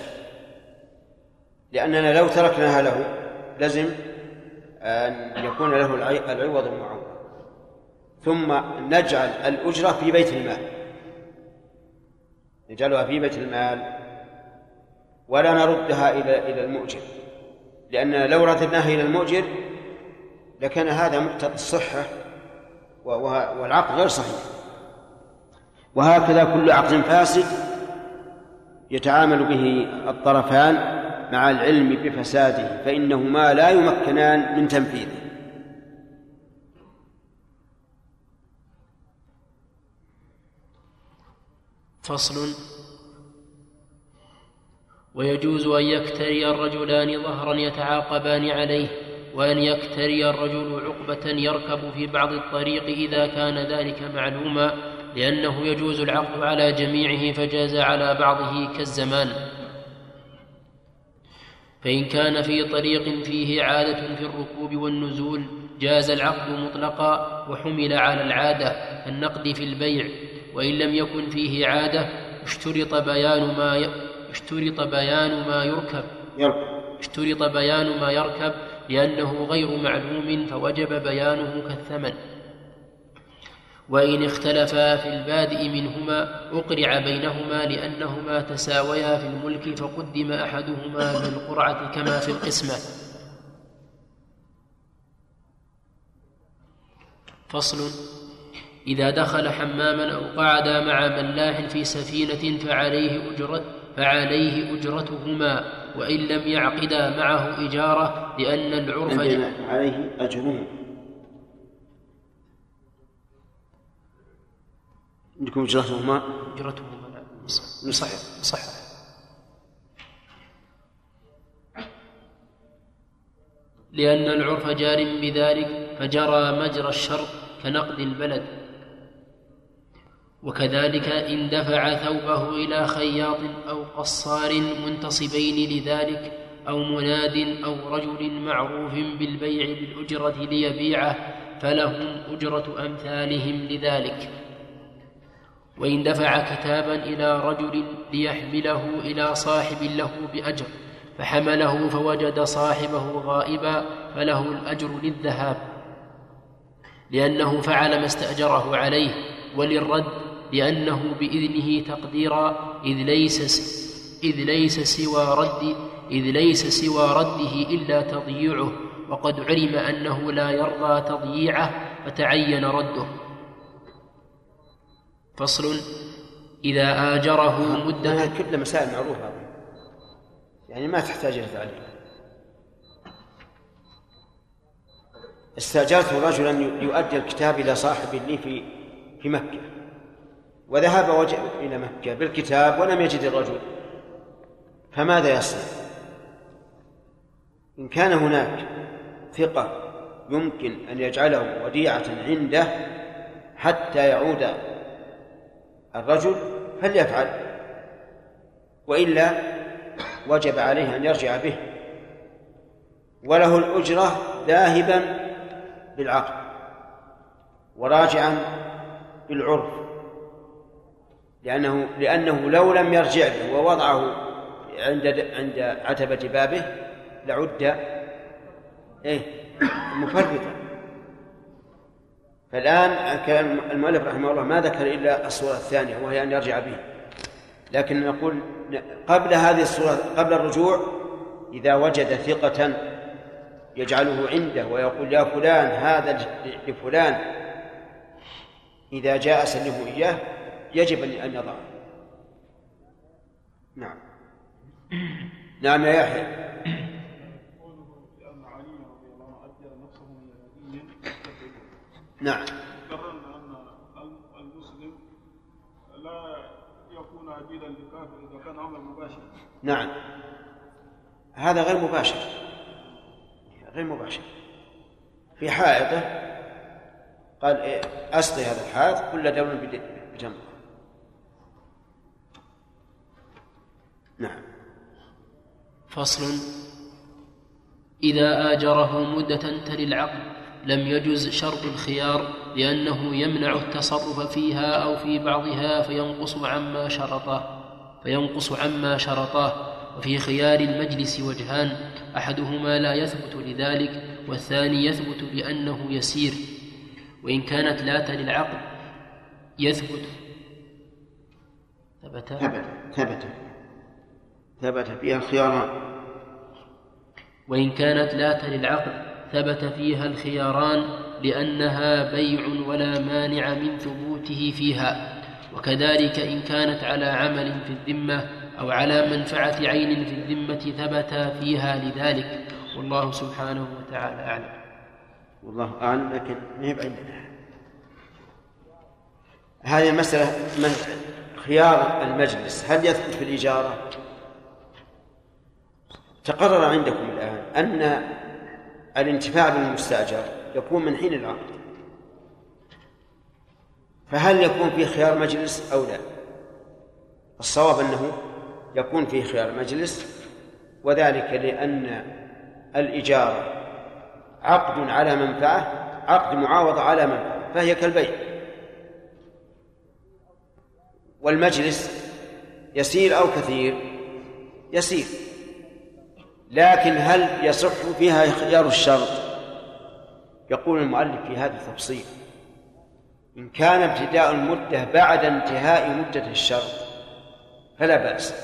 Speaker 1: لأننا لو تركناها له لزم أن يكون له العوض المعوض ثم نجعل الأجرة في بيت المال. نجعلها في بيت المال ولا نردها إلى إلى المؤجر. لأن لو رددناها إلى المؤجر لكان هذا مقتضى الصحة والعقد غير صحيح. وهكذا كل عقد فاسد يتعامل به الطرفان مع العلم بفساده فإنهما لا يمكنان من تنفيذه.
Speaker 5: فصل. ويجوز أن يكتري الرجلان ظهرا يتعاقبان عليه وأن يكتري الرجل عقبة يركب في بعض الطريق إذا كان ذلك معلوما. لأنه يجوز العقد على جميعه فجاز على بعضه كالزمان. فإن كان في طريق فيه عادة في الركوب والنزول جاز العقد مطلقا وحمل على العادة كالنقد في البيع. وإن لم يكن فيه عادة اشترط بيان ما اشترط بيان ما يركب. اشترط بيان ما يركب لأنه غير معلوم فوجب بيانه كالثمن. وإن اختلفا في البادئ منهما أقرع بينهما لأنهما تساويا في الملك فقدم أحدهما بالقرعة كما في القسمة. فصل إذا دخل حماما أو قعد مع ملاح في سفينة فعليه أجرة فعليه أجرتهما وإن لم يعقدا معه إجارة لأن العرف
Speaker 1: عليه أجره عندكم أجرتهما
Speaker 5: أجرتهما نعم
Speaker 1: صحيح. صحيح.
Speaker 5: لأن العرف جار بذلك فجرى مجرى الشرط كنقد البلد. وكذلك إن دفع ثوبه إلى خياط أو قصار منتصبين لذلك أو مناد أو رجل معروف بالبيع بالأجرة ليبيعه فلهم أجرة أمثالهم لذلك. وإن دفع كتابا إلى رجل ليحمله إلى صاحب له بأجر فحمله فوجد صاحبه غائبا فله الأجر للذهاب لأنه فعل ما استأجره عليه وللرد لأنه بإذنه تقديرا إذ ليس إذ ليس سوى رد إذ ليس سوى رده إلا تضييعه وقد علم أنه لا يرضى تضييعه فتعين رده. فصل إذا آجره مدة.
Speaker 1: كل مسائل معروفة يعني ما تحتاج إلى تعليم استأجرت رجلا يؤدي الكتاب إلى صاحب لي في في مكة. وذهب وجه إلى مكة بالكتاب ولم يجد الرجل. فماذا يصنع؟ إن كان هناك ثقة يمكن أن يجعله وديعة عنده حتى يعود الرجل فليفعل وإلا وجب عليه أن يرجع به. وله الأجرة ذاهبا بالعقل وراجعا بالعرف. لأنه لأنه لو لم يرجع به ووضعه عند عند عتبة بابه لعد إيه؟ مفرطا. فالآن كان المؤلف رحمه الله ما ذكر إلا الصورة الثانية وهي أن يرجع به. لكن نقول قبل هذه الصورة قبل الرجوع إذا وجد ثقة يجعله عنده ويقول يا فلان هذا لفلان. إذا جاء سلمه إياه يجب أن يضعه. نعم. نعم يا يحيى. نعم.
Speaker 6: قررنا أن المسلم لا يكون عبيدا لكافر إذا كان أمر مباشر
Speaker 1: نعم. هذا غير مباشر. غير مباشر. في حائطة قال إيه أسقي هذا الحائط كل دور بجنبه نعم.
Speaker 5: فصل. إذا آجره مدة تلي العقد لم يجز شرط الخيار لأنه يمنع التصرف فيها أو في بعضها فينقص عما شرطه فينقص عما شرطاه وفي خيار المجلس وجهان أحدهما لا يثبت لذلك والثاني يثبت لأنه يسير. وإن كانت لا للعقد يثبت.
Speaker 1: ثبت؟ ثبت ثبت. فيها خياران
Speaker 5: وإن كانت لا للعقد ثبت فيها الخياران لأنها بيع ولا مانع من ثبوته فيها. وكذلك إن كانت على عمل في الذمة أو على منفعة عين في الذمة ثبت فيها لذلك. والله سبحانه وتعالى أعلم.
Speaker 1: والله أعلم لكن ما هي هذه المسألة خيار المجلس هل يثبت في الإجارة؟ تقرر عندكم الآن أن الانتفاع بالمستأجر يكون من حين العقد. فهل يكون في خيار مجلس أو لا؟ الصواب أنه يكون في خيار مجلس وذلك لأن الإجارة عقد على منفعة عقد معاوضة على منفعة فهي كالبيع. والمجلس يسير أو كثير؟ يسير. لكن هل يصح فيها خيار الشرط؟ يقول المؤلف في هذا التفصيل إن كان ابتداء المدة بعد انتهاء مدة الشرط فلا بأس.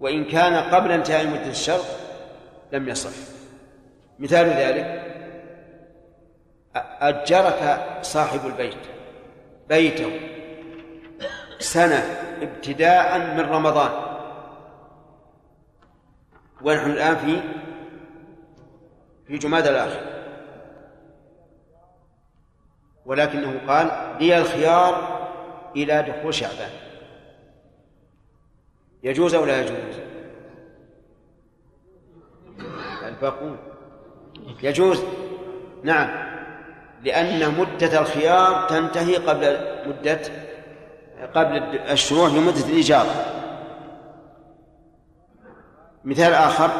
Speaker 1: وإن كان قبل انتهاء مدة الشرط لم يصح. مثال ذلك أجرك صاحب البيت بيته سنة ابتداء من رمضان ونحن الآن في في جماد الآخر. ولكنه قال لي الخيار إلى دخول شعبان. يجوز أو لا يجوز؟ الباقون. يجوز. نعم. لأن مدة الخيار تنتهي قبل مدة قبل الشروع في مدة الإجارة مثال آخر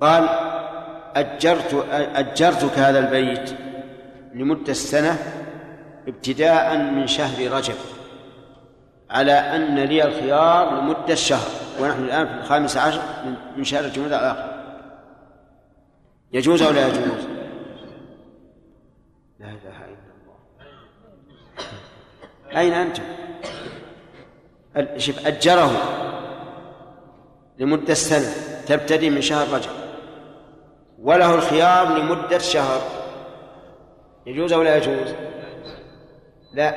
Speaker 1: قال أجرت أجرتك هذا البيت لمدة السنة ابتداء من شهر رجب على أن لي الخيار لمدة شهر ونحن الآن في الخامس عشر من شهر الجمعة الآخر يجوز أو لا يجوز؟ لا إله إلا الله أين أنتم؟ شوف أجره لمدة سنة تبتدي من شهر رجب وله الخيار لمدة شهر يجوز أو لا يجوز؟ لا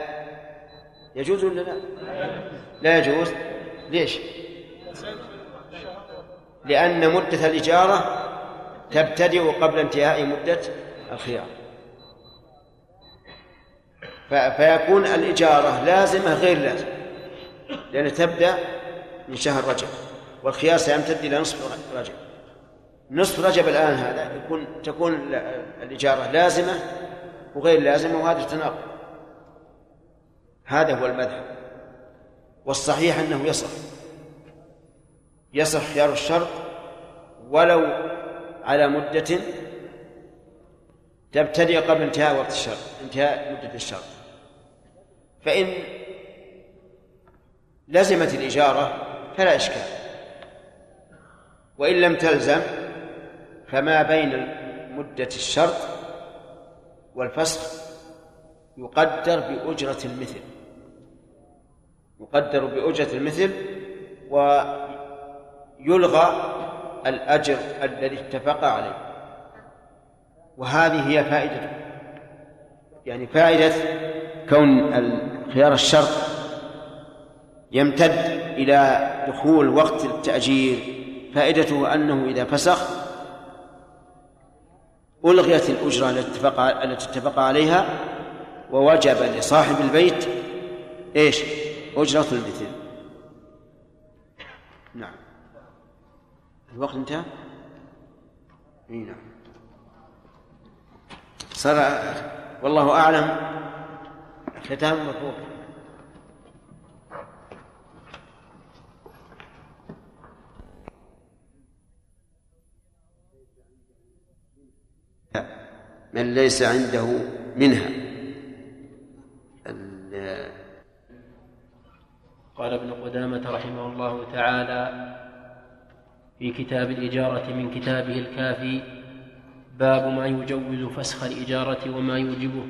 Speaker 1: يجوز ولا لا؟ لا يجوز ليش؟ لأن مدة الإجارة تبتدئ قبل انتهاء مدة الخيار فيكون الإجارة لازمة غير لازمة لأنها تبدأ من شهر رجب والخيار سيمتد إلى نصف رجب. نصف رجب الآن هذا يكون تكون الإجارة لازمة وغير لازمة وهذا تناقض هذا هو المذهب. والصحيح أنه يصح. يصح خيار الشرط ولو على مدة تبتدئ قبل انتهاء وقت الشرط انتهاء مدة الشرط. فإن لزمت الإجارة فلا إشكال. وإن لم تلزم فما بين مدة الشرط والفسخ يقدر بأجرة المثل يقدر بأجرة المثل ويلغى الأجر الذي اتفق عليه. وهذه هي فائدته. يعني فائدة كون خيار الشرط يمتد إلى دخول وقت التأجير فائدته أنه إذا فسخ ألغيت الأجرة التي اتفق التي اتفق عليها ووجب لصاحب البيت إيش؟ أجرة المثل. نعم. الوقت انتهى؟ إي نعم. صار والله أعلم. ختام مفروض من ليس عنده منها.
Speaker 5: قال ابن قدامة رحمه الله تعالى في كتاب الإجارة من كتابه الكافي باب ما يجوز فسخ الإجارة وما يوجبه.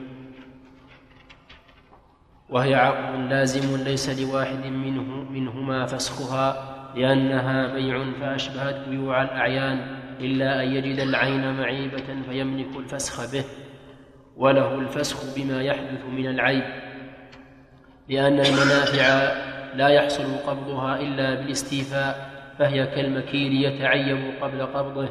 Speaker 5: وهي عقد لازم ليس لواحد منه منهما فسخها لأنها بيع فأشبهت بيوع الأعيان. إلا أن يجد العين معيبة فيملك الفسخ به وله الفسخ بما يحدث من العيب لأن المنافع لا يحصل قبضها إلا بالاستيفاء فهي كالمكيل يتعيب قبل قبضه.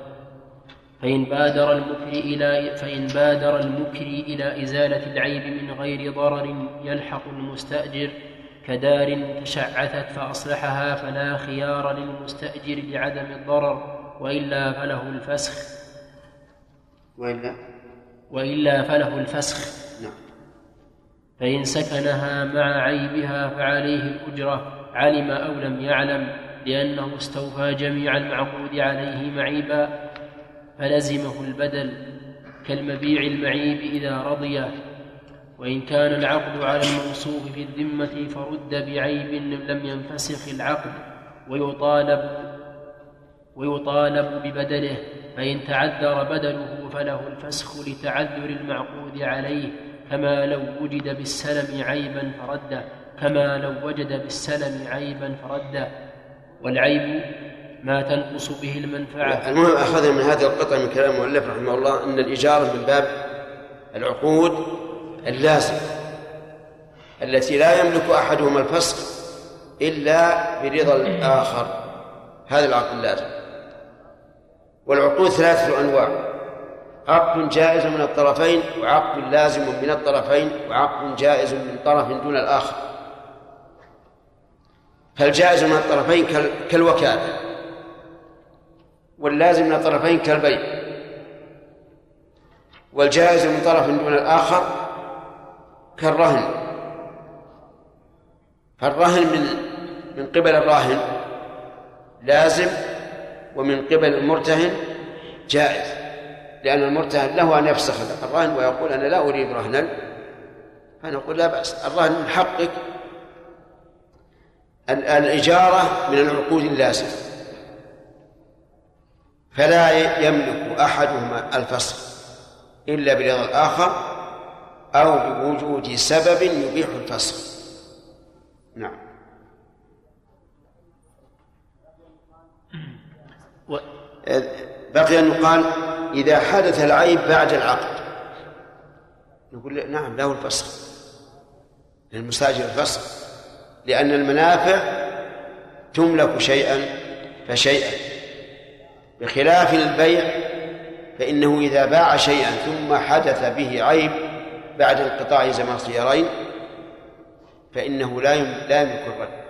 Speaker 5: فإن بادر المكر إلى فإن بادر المكر إلى إزالة العيب من غير ضرر يلحق المستأجر كدار تشعثت فأصلحها فلا خيار للمستأجر لعدم الضرر. وإلا فله الفسخ.
Speaker 1: وإلا؟
Speaker 5: وإلا فله الفسخ.
Speaker 1: نعم.
Speaker 5: فإن سكنها مع عيبها فعليه الأجرة. علم أو لم يعلم. لأنه استوفى جميع المعقود عليه معيبا. فلزمه البدل كالمبيع المعيب إذا رضي. وإن كان العقد على الموصوف في الذمة فرد بعيب لم ينفسخ العقد. ويطالب ويطالب ببدله فإن تعذر بدله فله الفسخ لتعذر المعقود عليه كما لو وجد بالسلم عيبا فرده كما لو وجد بالسلم عيبا فرده. والعيب ما تنقص به المنفعة.
Speaker 1: المهم أخذنا من هذه القطعة من كلام المؤلف رحمه الله أن الإجارة من باب العقود اللازمة التي لا يملك أحدهما الفسخ إلا برضا الآخر هذا العقد اللازم. والعقود ثلاثة أنواع. عقد جائز من الطرفين وعقد لازم من الطرفين وعقد جائز من طرف دون الآخر. فالجائز من الطرفين كالوكالة واللازم من الطرفين كالبيع. والجائز من طرف دون الآخر كالرهن. فالرهن من من قبل الراهن لازم ومن قبل المرتهن جائز لأن المرتهن له أن يفسخ الرهن ويقول أنا لا أريد رهنا. فنقول لا بأس الرهن من حقك. الإجارة من العقود اللازمة. فلا يملك أحدهما الفسخ إلا برضا الآخر أو بوجود سبب يبيح الفسخ. نعم. بقي أن يقال إذا حدث العيب بعد العقد. نقول نعم له الفسخ. للمستاجر الفسخ. لأن المنافع تملك شيئا فشيئا. بخلاف البيع فإنه إذا باع شيئا ثم حدث به عيب بعد انقطاع زمان خيارين فإنه لا لا يملك الرد.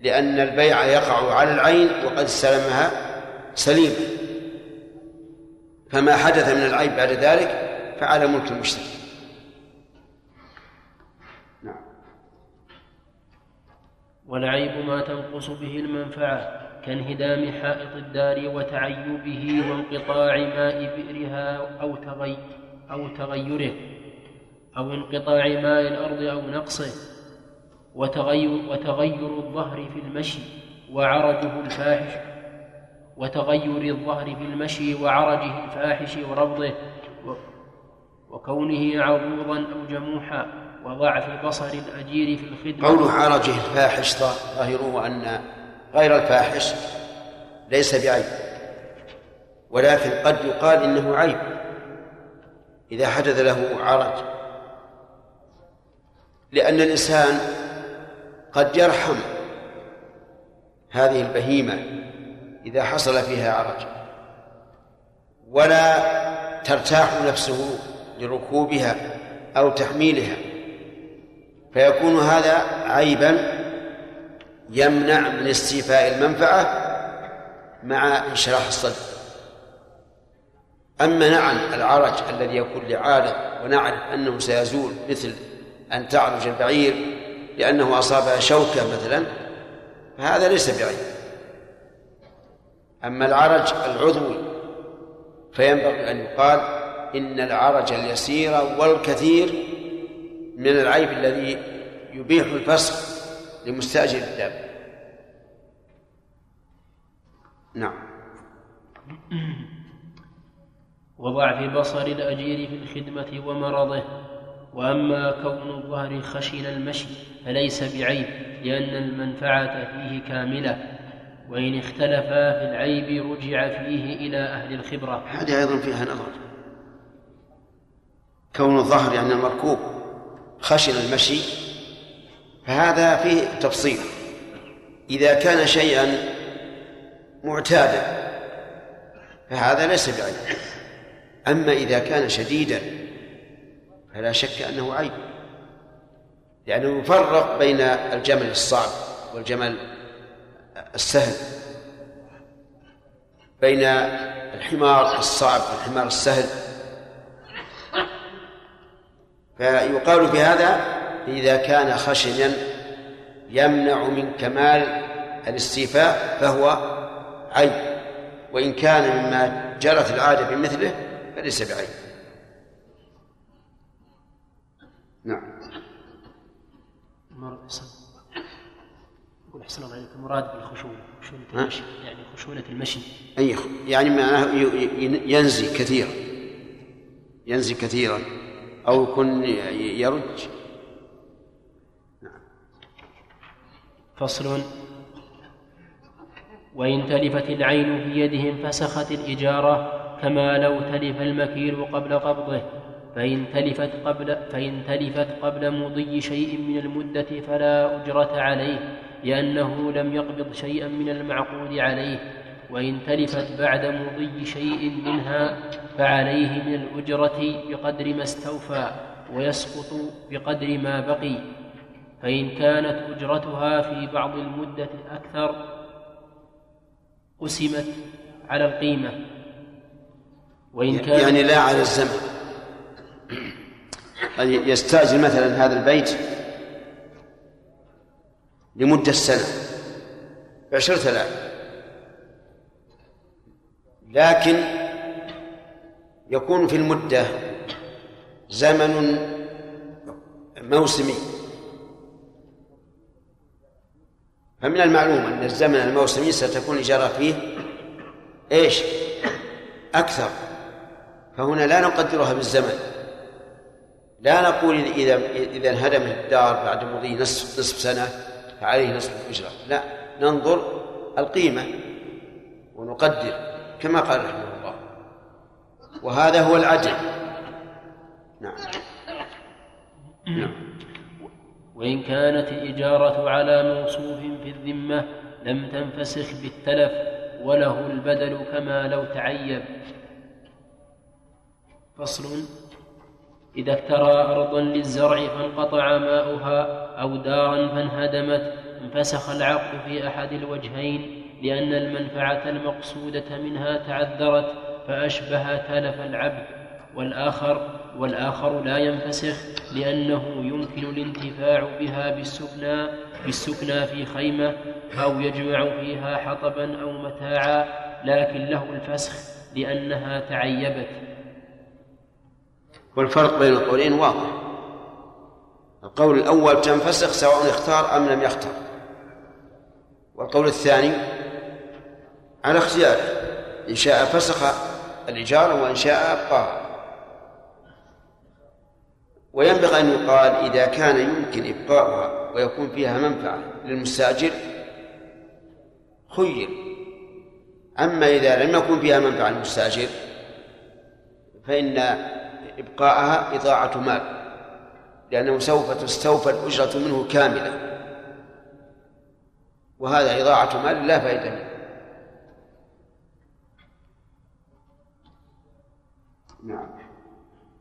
Speaker 1: لأن البيع يقع على العين وقد استلمها سليمة فما حدث من العيب بعد ذلك فعلى ملك المشتري.
Speaker 5: نعم. والعيب ما تنقص به المنفعة كانهدام حائط الدار وتعيبه وانقطاع ماء بئرها أو تغي أو تغيره أو انقطاع ماء الأرض أو نقصه. وتغير, وتغير الظهر في المشي وعرجه الفاحش وتغير الظهر في المشي وعرجه الفاحش وربضه وكونه عروضا أو جموحا وضعف بصر الأجير في الخدمة.
Speaker 1: قوله عرجه الفاحش ظاهره أن غير الفاحش ليس بعيب ولكن قد يقال إنه عيب إذا حدث له عرج. لأن الإنسان قد يرحم هذه البهيمة إذا حصل فيها عرج. ولا ترتاح نفسه لركوبها أو تحميلها. فيكون هذا عيبا يمنع من استيفاء المنفعة مع انشراح الصدر. أما نعم العرج الذي يكون لعارض ونعرف أنه سيزول مثل أن تعرج البعير لأنه أصابها شوكة مثلا فهذا ليس بعيب أما العرج العضوي فينبغي أن يقال إن العرج اليسير والكثير من العيب الذي يبيح الفسخ لمستأجر الدابة نعم.
Speaker 5: وضعف بصر الأجير في الخدمة ومرضه. وأما كون الظهر خشن المشي فليس بعيب لأن المنفعة فيه كاملة. وإن اختلفا في العيب رجع فيه إلى أهل الخبرة.
Speaker 1: هذه أيضا فيها نظر. كون الظهر يعني المركوب خشن المشي فهذا فيه تفصيل. إذا كان شيئا معتادا فهذا ليس بعيب. أما إذا كان شديدا فلا شك أنه عيب لأنه يفرق بين الجمل الصعب والجمل السهل بين الحمار الصعب والحمار السهل. فيقال في هذا إذا كان خشنا يمنع من كمال الاستيفاء فهو عيب وإن كان مما جرت العادة بمثله فليس بعيب نعم
Speaker 5: يقول أحسن الله عليك المراد بالخشونة. خشونة المشي يعني خشونة المشي.
Speaker 1: أي يعني معناه ينزي كثيرا. ينزي كثيرا. أو يكون يرج.
Speaker 5: نعم. فصل. وإن تلفت العين في يده انفسخت الإجارة كما لو تلف المكيل قبل قبضه. فإن تلفت قبل فإن تلفت قبل مضي شيء من المدة فلا أجرة عليه. لأنه لم يقبض شيئا من المعقود عليه وإن تلفت بعد مضي شيء منها فعليه من الأجرة بقدر ما استوفى ويسقط بقدر ما بقي. فإن كانت أجرتها في بعض المدة أكثر قسمت على القيمة.
Speaker 1: وإن كان يعني لا على الزمن *clears throat* يستأجر مثلا هذا البيت لمدة سنة. بعشرة آلاف. لكن يكون في المدة زمن موسمي. فمن المعلوم أن الزمن الموسمي ستكون الإجارة فيه إيش؟ أكثر. فهنا لا نقدرها بالزمن. لا نقول إذا إذا انهدمت الدار بعد مضي نصف نصف سنة. فعليه نصف الأجرة. لا ننظر القيمة ونقدر كما قال رحمه الله. وهذا هو العدل نعم.
Speaker 5: نعم. وإن كانت الإجارة على موصوف في الذمة لم تنفسخ بالتلف وله البدل كما لو تعيب. فصل. إذا اكترى أرضا للزرع فانقطع ماؤها أو دارا فانهدمت انفسخ العقد في أحد الوجهين لأن المنفعة المقصودة منها تعذرت فأشبه تلف العبد. والآخر والآخر لا ينفسخ لأنه يمكن الانتفاع بها بالسكنى بالسكنى في خيمة أو يجمع فيها حطبا أو متاعا لكن له الفسخ لأنها تعيبت.
Speaker 1: والفرق بين القولين واضح. القول الأول تنفسخ سواء اختار أم لم يختار. والقول الثاني على اختياره إن شاء فسخ الإجارة وإن شاء أبقاها وينبغي أن يقال إذا كان يمكن إبقاؤها ويكون فيها منفعة للمستأجر خير. أما إذا لم يكن فيها منفعة للمستأجر فإن إبقاءها إضاعة مال. لأنه سوف تستوفى الأجرة منه كاملة. وهذا إضاعة مال لا فائدة منه
Speaker 5: نعم.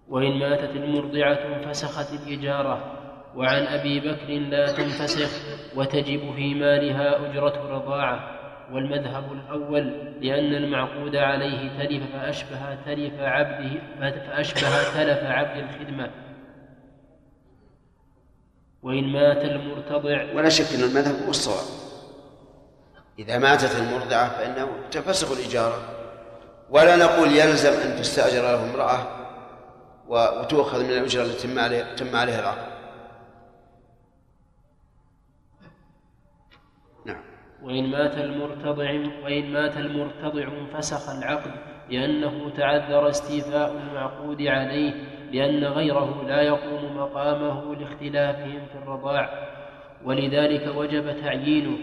Speaker 5: وإن ماتت المرضعة انفسخت الإجارة وعن أبي بكر لا تنفسخ وتجب في مالها أجرة رضاعة. والمذهب الأول لأن المعقود عليه تلف فأشبه تلف عبده فأشبه تلف عبد الخدمة. وإن مات المرتضع
Speaker 1: ولا شك أن المذهب هو الصواب. إذا ماتت المرضعة فإنه تفسخ الإجارة. ولا نقول يلزم أن تستأجر له امرأة وتؤخذ من الأجرة التي تم عليها تم عليها العقد.
Speaker 5: نعم. وإن مات المرتضع وإن مات المرتضع انفسخ العقد لأنه تعذر استيفاء المعقود عليه لأن غيره لا يقوم مقامه لاختلافهم في الرضاع ولذلك وجب تعيينه.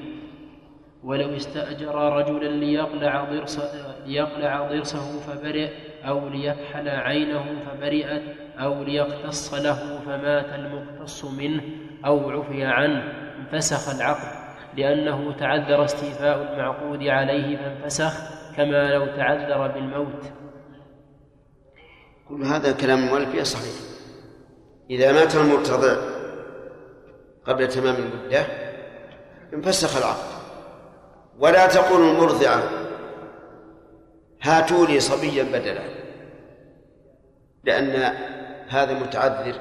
Speaker 5: ولو استأجر رجلا ليقلع ضرس ليقلع ضرسه فبرئ أو ليكحل عينه فبرئت أو ليقتص له فمات المقتص منه أو عفي عنه انفسخ العقد. لأنه تعذر استيفاء المعقود عليه فانفسخ كما لو تعذر بالموت.
Speaker 1: كل هذا كلام المؤلف صحيح. إذا مات المرتضع قبل تمام المدة انفسخ العقد. ولا تقول المرضعة هاتوا لي صبيا بدلا. لأن هذا متعذر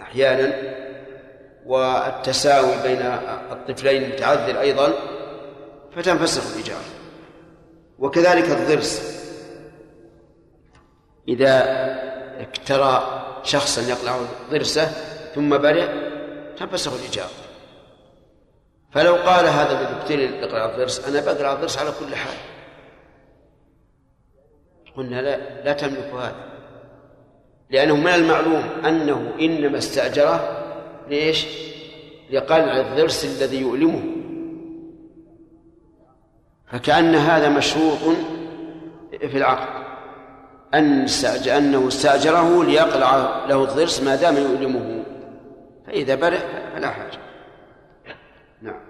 Speaker 1: أحيانا والتساوي بين الطفلين متعذر أيضا فتنفسخ الإجارة وكذلك الضرس. إذا اكترى شخصا يقلع ضرسه ثم برئ تنفسخ الإجارة فلو قال هذا الذي ابتلي الضرس أنا بقرا الضرس على كل حال. قلنا لا لا تملك هذا. لأنه من المعلوم أنه إنما استأجره ليش؟ لقلع الضرس الذي يؤلمه. فكأن هذا مشروط في العقد أن أنه استأجره ليقلع له الضرس ما دام يؤلمه. فإذا برئ فلا حاجة. نعم.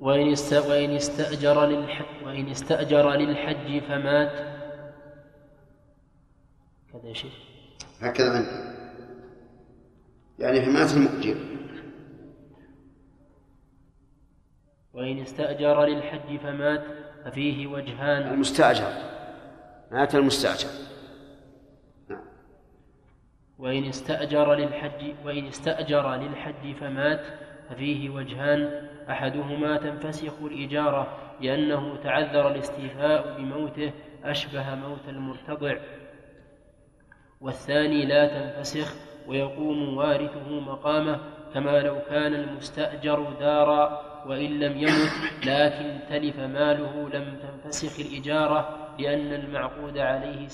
Speaker 5: وإن وإن استأجر للح وإن استأجر للحج فمات. كذا يا شيخ
Speaker 1: هكذا. عندي يعني حماية المؤجر.
Speaker 5: وإن استأجر للحج فمات. ففيه وجهان.
Speaker 1: المستأجر. مات المستأجر. نعم.
Speaker 5: وإن استأجر للحج وإن استأجر للحج فمات ففيه وجهان. أحدهما تنفسخ الإجارة لأنه تعذر الاستيفاء بموته أشبه موت المرتضع. والثاني لا تنفسخ ويقوم وارثه مقامه كما لو كان المستأجر دارا. وإن لم يمت لكن تلف ماله لم تنفسخ الإجارة لأن المعقود عليه.